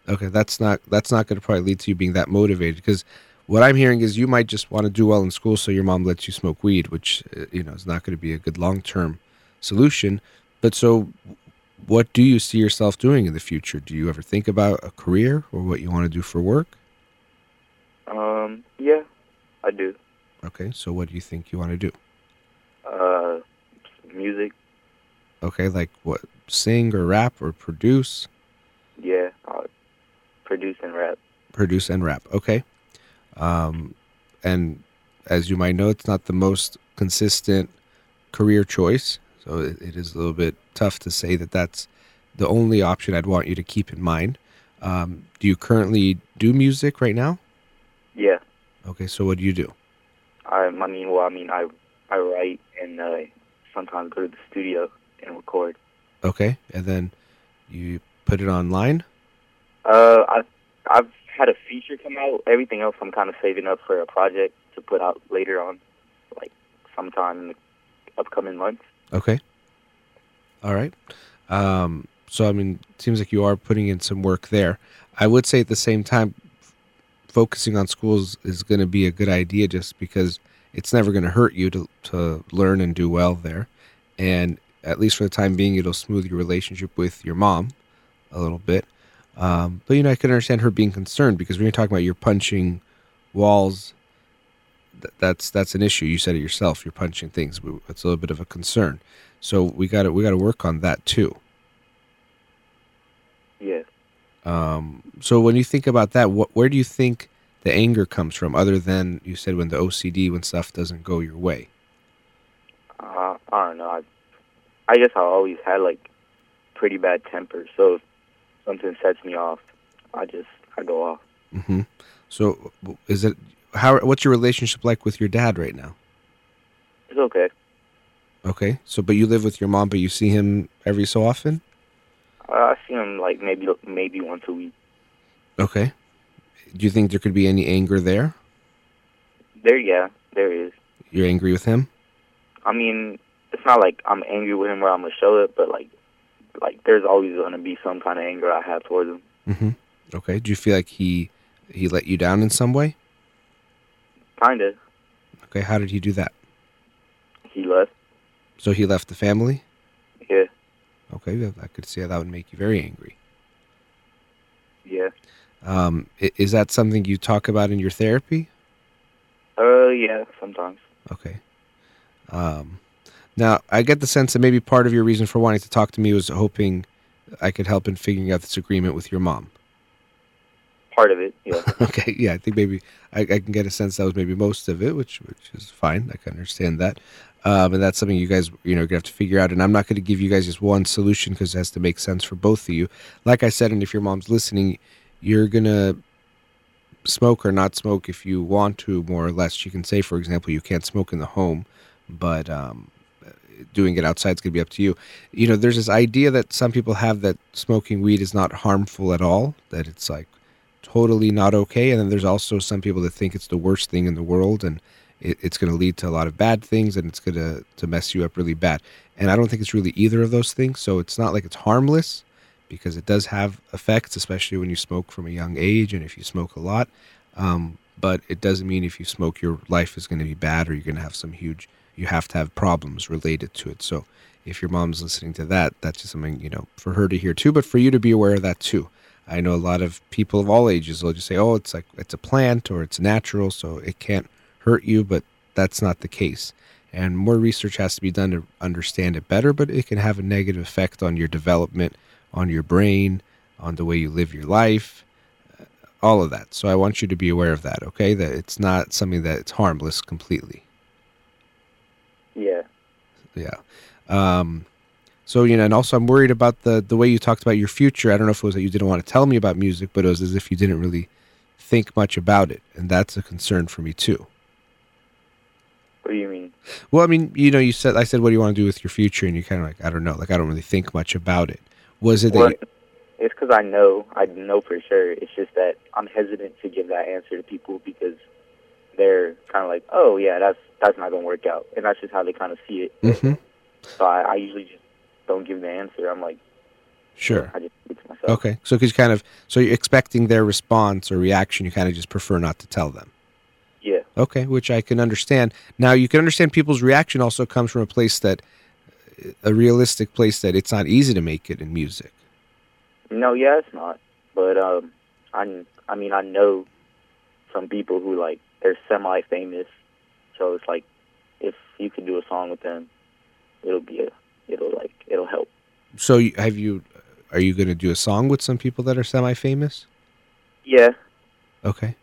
[SPEAKER 1] okay that's not that's not going to probably lead to you being that motivated because what i'm hearing is you might just want to do well in school so your mom lets you smoke weed which uh, you know is not going to be a good long-term solution. But so what do you see yourself doing in the future? Do you ever think about a career or what you want to do for work?
[SPEAKER 5] Um, yeah, I do.
[SPEAKER 1] okay so what do you think you want to do?
[SPEAKER 5] Uh, music,
[SPEAKER 1] okay like what sing or rap or produce
[SPEAKER 5] yeah, uh, produce and rap.
[SPEAKER 1] produce and rap. Okay. Um, and as you might know, it's not the most consistent career choice. So it, it is a little bit tough to say that that's the only option I'd want you to keep in mind. Um, do you currently do music right now?
[SPEAKER 5] Yeah,
[SPEAKER 1] Okay. So what do you do?
[SPEAKER 5] I, I mean, well, I mean, I I write and uh, sometimes go to the studio and record.
[SPEAKER 1] Okay. And then you put it online.
[SPEAKER 5] Uh, I I've had a feature come out. Everything else, I'm kind of saving up for a project to put out later on, like sometime in the upcoming months.
[SPEAKER 1] Okay. All right. Um, So I mean, it seems like you are putting in some work there. I would say at the same time, f- focusing on schools is going to be a good idea, just because it's never going to hurt you to to learn and do well there, and at least for the time being, it'll smooth your relationship with your mom a little bit. Um, but you know, I can understand her being concerned because when you're talking about you're punching walls, th- that's that's an issue. You said it yourself. You're punching things. It's a little bit of a concern. So we got to we got to work on that too.
[SPEAKER 5] Yeah.
[SPEAKER 1] Um, so when you think about that, what where do you think the anger comes from, other than you said when the OCD when stuff doesn't go your way?
[SPEAKER 5] Uh, I don't know. I, I guess I always had like pretty bad temper. So if something sets me off, I just I go off.
[SPEAKER 1] hmm So is it how? What's your relationship like with your dad right now?
[SPEAKER 5] It's okay.
[SPEAKER 1] Okay, so but you live with your mom, but you see him every so often.
[SPEAKER 5] I, I see him like maybe maybe once a week.
[SPEAKER 1] Okay. Do you think there could be any anger there?
[SPEAKER 5] There, yeah, there is.
[SPEAKER 1] You're angry with him?
[SPEAKER 5] I mean, it's not like I'm angry with him where I'm gonna show it, but like, like there's always gonna be some kind of anger I have towards him.
[SPEAKER 1] Mm-hmm. Okay. Do you feel like he he let you down in some way?
[SPEAKER 5] Kinda.
[SPEAKER 1] Okay. How did he do that?
[SPEAKER 5] He left.
[SPEAKER 1] So he left the family?
[SPEAKER 5] Yeah,
[SPEAKER 1] Okay. I could see how that would make you very angry.
[SPEAKER 5] yeah.
[SPEAKER 1] Um, is that something you talk about in your therapy?
[SPEAKER 5] Uh, yeah. Sometimes.
[SPEAKER 1] Okay. Um, now I get the sense that maybe part of your reason for wanting to talk to me was hoping I could help in figuring out this agreement with your mom.
[SPEAKER 5] Part of it. Yeah.
[SPEAKER 1] okay, yeah, I think maybe I, I can get a sense that was maybe most of it, which which is fine. I can understand that, um, and that's something you guys you know gonna have to figure out. And I'm not going to give you guys just one solution because it has to make sense for both of you. Like I said, and if your mom's listening, you're gonna smoke or not smoke if you want to, more or less. She can say, for example, you can't smoke in the home, but um, doing it outside is going to be up to you. You know, there's this idea that some people have that smoking weed is not harmful at all, that it's like totally not okay. And then there's also some people that think it's the worst thing in the world and it, it's going to lead to a lot of bad things and it's going to, to mess you up really bad. And I don't think it's really either of those things. So it's not like it's harmless because it does have effects, especially when you smoke from a young age and if you smoke a lot. Um, but it doesn't mean if you smoke, your life is going to be bad or you're going to have some huge, you have to have problems related to it. So if your mom's listening to that, that's just something, you know, for her to hear too, but for you to be aware of that too. I know a lot of people of all ages will just say, "Oh, it's like it's a plant or it's natural, so it can't hurt you," but that's not the case. And more research has to be done to understand it better, but it can have a negative effect on your development, on your brain, on the way you live your life, uh, all of that. So I want you to be aware of that, okay? That it's not something that it's harmless completely.
[SPEAKER 5] Yeah.
[SPEAKER 1] Yeah. Um, so you know, and also I'm worried about the the way you talked about your future. I don't know if it was that you didn't want to tell me about music, but it was as if you didn't really think much about it, and that's a concern for me too.
[SPEAKER 5] What do you mean?
[SPEAKER 1] Well, I mean, you know, you said I said, "What do you want to do with your future?" And you kind of like, I don't know, like I don't really think much about it. Was it that? You-
[SPEAKER 5] it's because I know, I know for sure. It's just that I'm hesitant to give that answer to people because they're kind of like, oh yeah, that's that's not gonna work out, and that's just how they kind of see it.
[SPEAKER 1] Mhm.
[SPEAKER 5] So I, I usually just don't give the answer. I'm like,
[SPEAKER 1] Sure.
[SPEAKER 5] I just it to myself.
[SPEAKER 1] Okay. So, because kind of, so you're expecting their response or reaction, you kind of just prefer not to tell them.
[SPEAKER 5] Yeah.
[SPEAKER 1] Okay, which I can understand. Now, you can understand people's reaction also comes from a place that, a realistic place that it's not easy to make it in music.
[SPEAKER 5] No, yeah, it's not. But um, I, I mean, I know some people who like they're semi-famous, so it's like if you could do a song with them, it'll be a, it'll like it'll help.
[SPEAKER 1] So, have you, are you going to do a song with some people that are semi-famous?
[SPEAKER 5] Yeah,
[SPEAKER 1] Okay.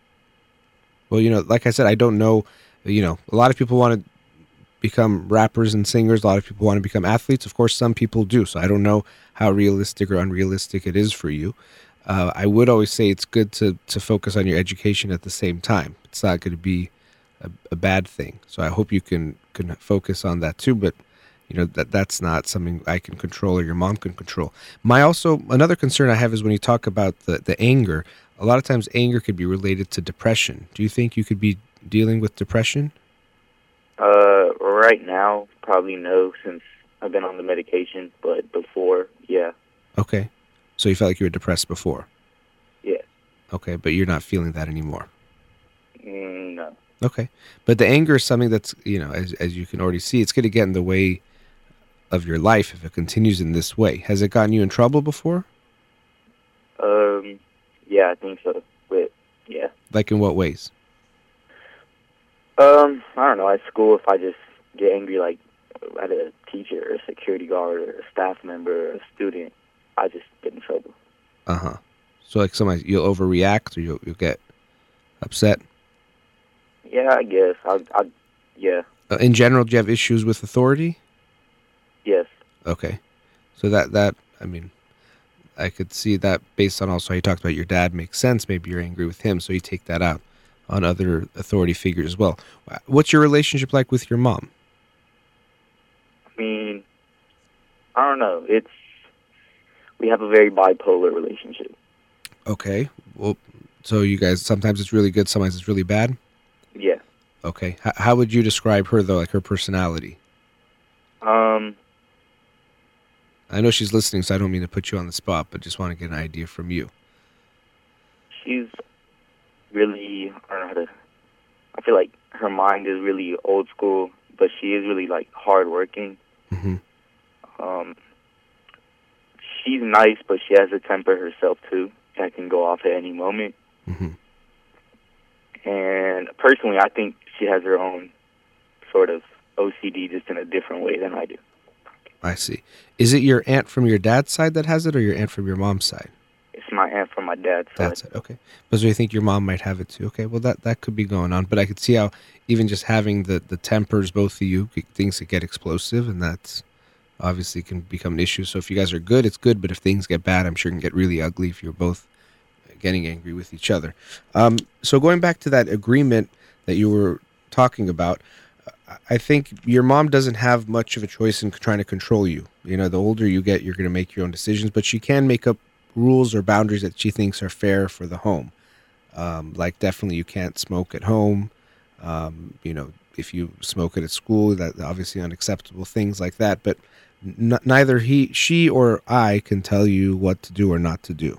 [SPEAKER 1] Well, you know, like I said, I don't know. You know, a lot of people want to become rappers and singers. A lot of people want to become athletes. Of course, some people do. So I don't know how realistic or unrealistic it is for you. Uh, I would always say it's good to to focus on your education at the same time. It's not going to be a, a bad thing. So I hope you can can focus on that too. But you know that that's not something I can control or your mom can control. My also another concern I have is when you talk about the the anger. A lot of times, anger could be related to depression. Do you think you could be dealing with depression?
[SPEAKER 5] uh, right now probably no since I've been on the medication, but before, yeah,
[SPEAKER 1] Okay. So you felt like you were depressed before.
[SPEAKER 5] Yeah.
[SPEAKER 1] Okay, but you're not feeling that anymore.
[SPEAKER 5] Mm, no.
[SPEAKER 1] Okay. But the anger is something that's, you know, as as you can already see, it's going to get in the way of your life if it continues in this way. Has it gotten you in trouble before?
[SPEAKER 5] Um, yeah, I think so. But yeah.
[SPEAKER 1] Like in what ways?
[SPEAKER 5] Um, I don't know. At school, if I just get angry, like at a teacher or a security guard or a staff member or a student, I just get in trouble.
[SPEAKER 1] Uh-huh. So like sometimes you'll overreact or you'll you'll get upset.
[SPEAKER 5] Yeah, I guess. I, I, yeah,
[SPEAKER 1] Uh, in general, do you have issues with authority?
[SPEAKER 5] yes.
[SPEAKER 1] Okay. So that that I mean, I could see that based on also how you talked about your dad makes sense. Maybe you're angry with him, so you take that out on other authority figures as well. What's your relationship like with your mom?
[SPEAKER 5] I mean, I don't know. It's we have a very bipolar relationship.
[SPEAKER 1] Okay. Well, so you guys sometimes it's really good, sometimes it's really bad.
[SPEAKER 5] Yeah.
[SPEAKER 1] Okay. H- how would you describe her though, like her personality?
[SPEAKER 5] Um.
[SPEAKER 1] I know she's listening, so I don't mean to put you on the spot, but just want to get an idea from you.
[SPEAKER 5] She's really I don't know how to. I feel like her mind is really old school, but she is really like hardworking.
[SPEAKER 1] hmm
[SPEAKER 5] Um. She's nice, but she has a temper herself too. That can go off at any moment.
[SPEAKER 1] hmm
[SPEAKER 5] And personally, I think she has her own sort of OCD, just in a different way than I do.
[SPEAKER 1] I see. Is it your aunt from your dad's side that has it, or your aunt from your mom's side?
[SPEAKER 5] It's my aunt from my dad's side.
[SPEAKER 1] That's it. Okay. But so you think your mom might have it too? Okay. Well, that that could be going on, but I could see how even just having the the tempers, both of you, things that get explosive, and that's obviously can become an issue. So if you guys are good, it's good. But if things get bad, I'm sure it can get really ugly if you're both getting angry with each other. Um, so going back to that agreement that you were talking about, I- think your mom doesn't have much of a choice in trying to control you. You know, the older you get, you're going to make your own decisions, but she can make up rules or boundaries that she thinks are fair for the home. Um, like definitely you can't smoke at home. Um, you know, if you smoke it at school, that obviously unacceptable things like that. But n- neither he, she, or I can tell you what to do or not to do.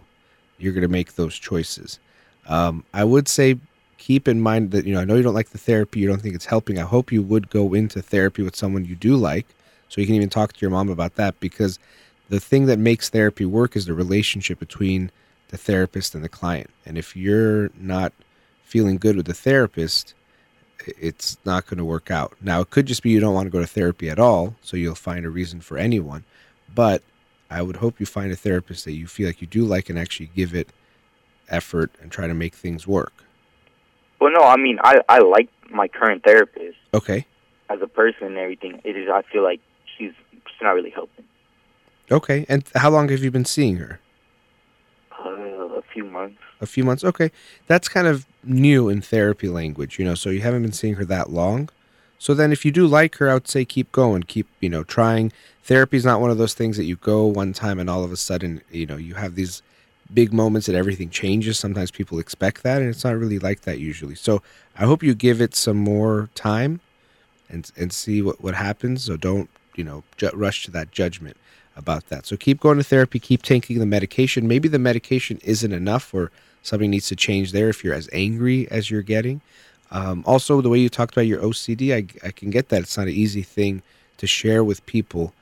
[SPEAKER 1] You're going to make those choices. Um, I would say keep in mind that you know I know you don't like the therapy. You don't think it's helping. I hope you would go into therapy with someone you do like, so you can even talk to your mom about that because the thing that makes therapy work is the relationship between the therapist and the client. And if you're not feeling good with the therapist, it's not going to work out. Now, it could just be you don't want to go to therapy at all, so you'll find a reason for anyone. But I would hope you find a therapist that you feel like you do like and actually give it effort and try to make things work.
[SPEAKER 5] Well, no, I mean, I I like my current therapist
[SPEAKER 1] Okay.
[SPEAKER 5] as a person and everything. It is. I feel like she's she's not really helping.
[SPEAKER 1] Okay. And how long have you been seeing her?
[SPEAKER 5] Uh, months.
[SPEAKER 1] A few months. Okay. That's kind of new in therapy language, you know, so you haven't been seeing her that long. So then if you do like her, I would say keep going, keep, you know, trying. Therapy is not one of those things that you go one time and all of a sudden, you know, you have these big moments that everything changes. Sometimes people expect that and it's not really like that usually. So I hope you give it some more time and and see what what happens. So don't, you know, ju- rush to that judgment about that. So keep going to therapy, keep taking the medication. Maybe the medication isn't enough or something needs to change there if you're as angry as you're getting. Um, also, the way you talked about your OCD, I, I can get that. It's not an easy thing to share with people,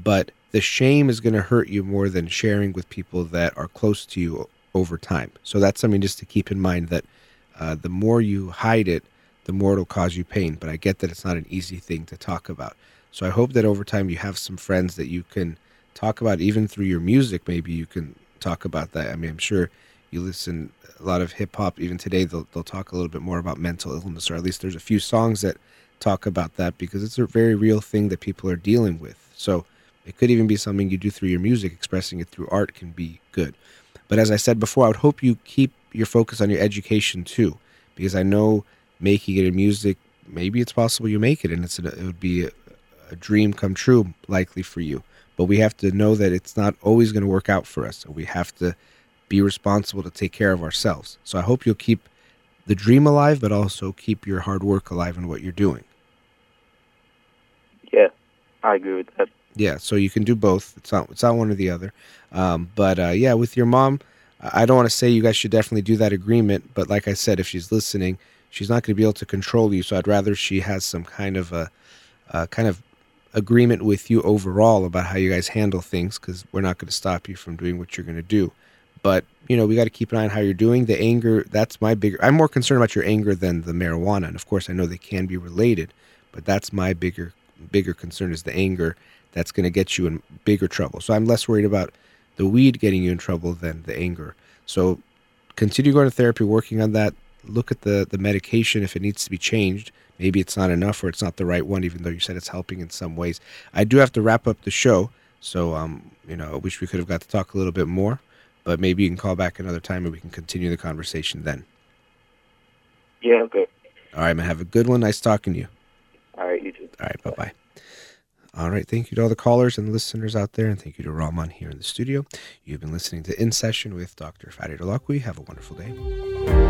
[SPEAKER 1] but the shame is going to hurt you more than sharing with people that are close to you over time. So that's something just to keep in mind that uh, the more you hide it, the more it'll cause you pain. But I get that it's not an easy thing to talk about. So I hope that over time you have some friends that you can talk about, even through your music. Maybe you can talk about that. I mean, I'm sure you listen a lot of hip hop. Even today, they'll they'll talk a little bit more about mental illness, or at least there's a few songs that talk about that because it's a very real thing that people are dealing with. So it could even be something you do through your music, expressing it through art can be good. But as I said before, I would hope you keep your focus on your education too, because I know making it in music, maybe it's possible you make it, and it's it would be a, a dream come true, likely for you. But we have to know that it's not always going to work out for us. So we have to be responsible to take care of ourselves. So I hope you'll keep the dream alive, but also keep your hard work alive in what you're doing.
[SPEAKER 5] Yeah, I agree with that.
[SPEAKER 1] Yeah, so you can do both. It's not it's not one or the other. Um, but uh, yeah, with your mom, I don't want to say you guys should definitely do that agreement. But like I said, if she's listening, she's not going to be able to control you. So I'd rather she has some kind of a, a kind of agreement with you overall about how you guys handle things because we're not going to stop you from doing what you're going to do. But you know, we got to keep an eye on how you're doing. The anger, that's my bigger. I'm more concerned about your anger than the marijuana. And of course, I know they can be related, but that's my bigger bigger concern is the anger that's going to get you in bigger trouble. So I'm less worried about the weed getting you in trouble than the anger. So continue going to therapy, working on that. Look at the the medication if it needs to be changed. Maybe it's not enough or it's not the right one, even though you said it's helping in some ways. I do have to wrap up the show, so um, you know, I wish we could have got to talk a little bit more, but maybe you can call back another time and we can continue the conversation then.
[SPEAKER 5] Yeah, okay.
[SPEAKER 1] All right, man. Have a good one. Nice talking to you.
[SPEAKER 5] All right, you too.
[SPEAKER 1] All right, bye bye. All right, thank you to all the callers and listeners out there, and thank you to Rahman here in the studio. You've been listening to In Session with Dr. Farid Holakwi. Have a wonderful day.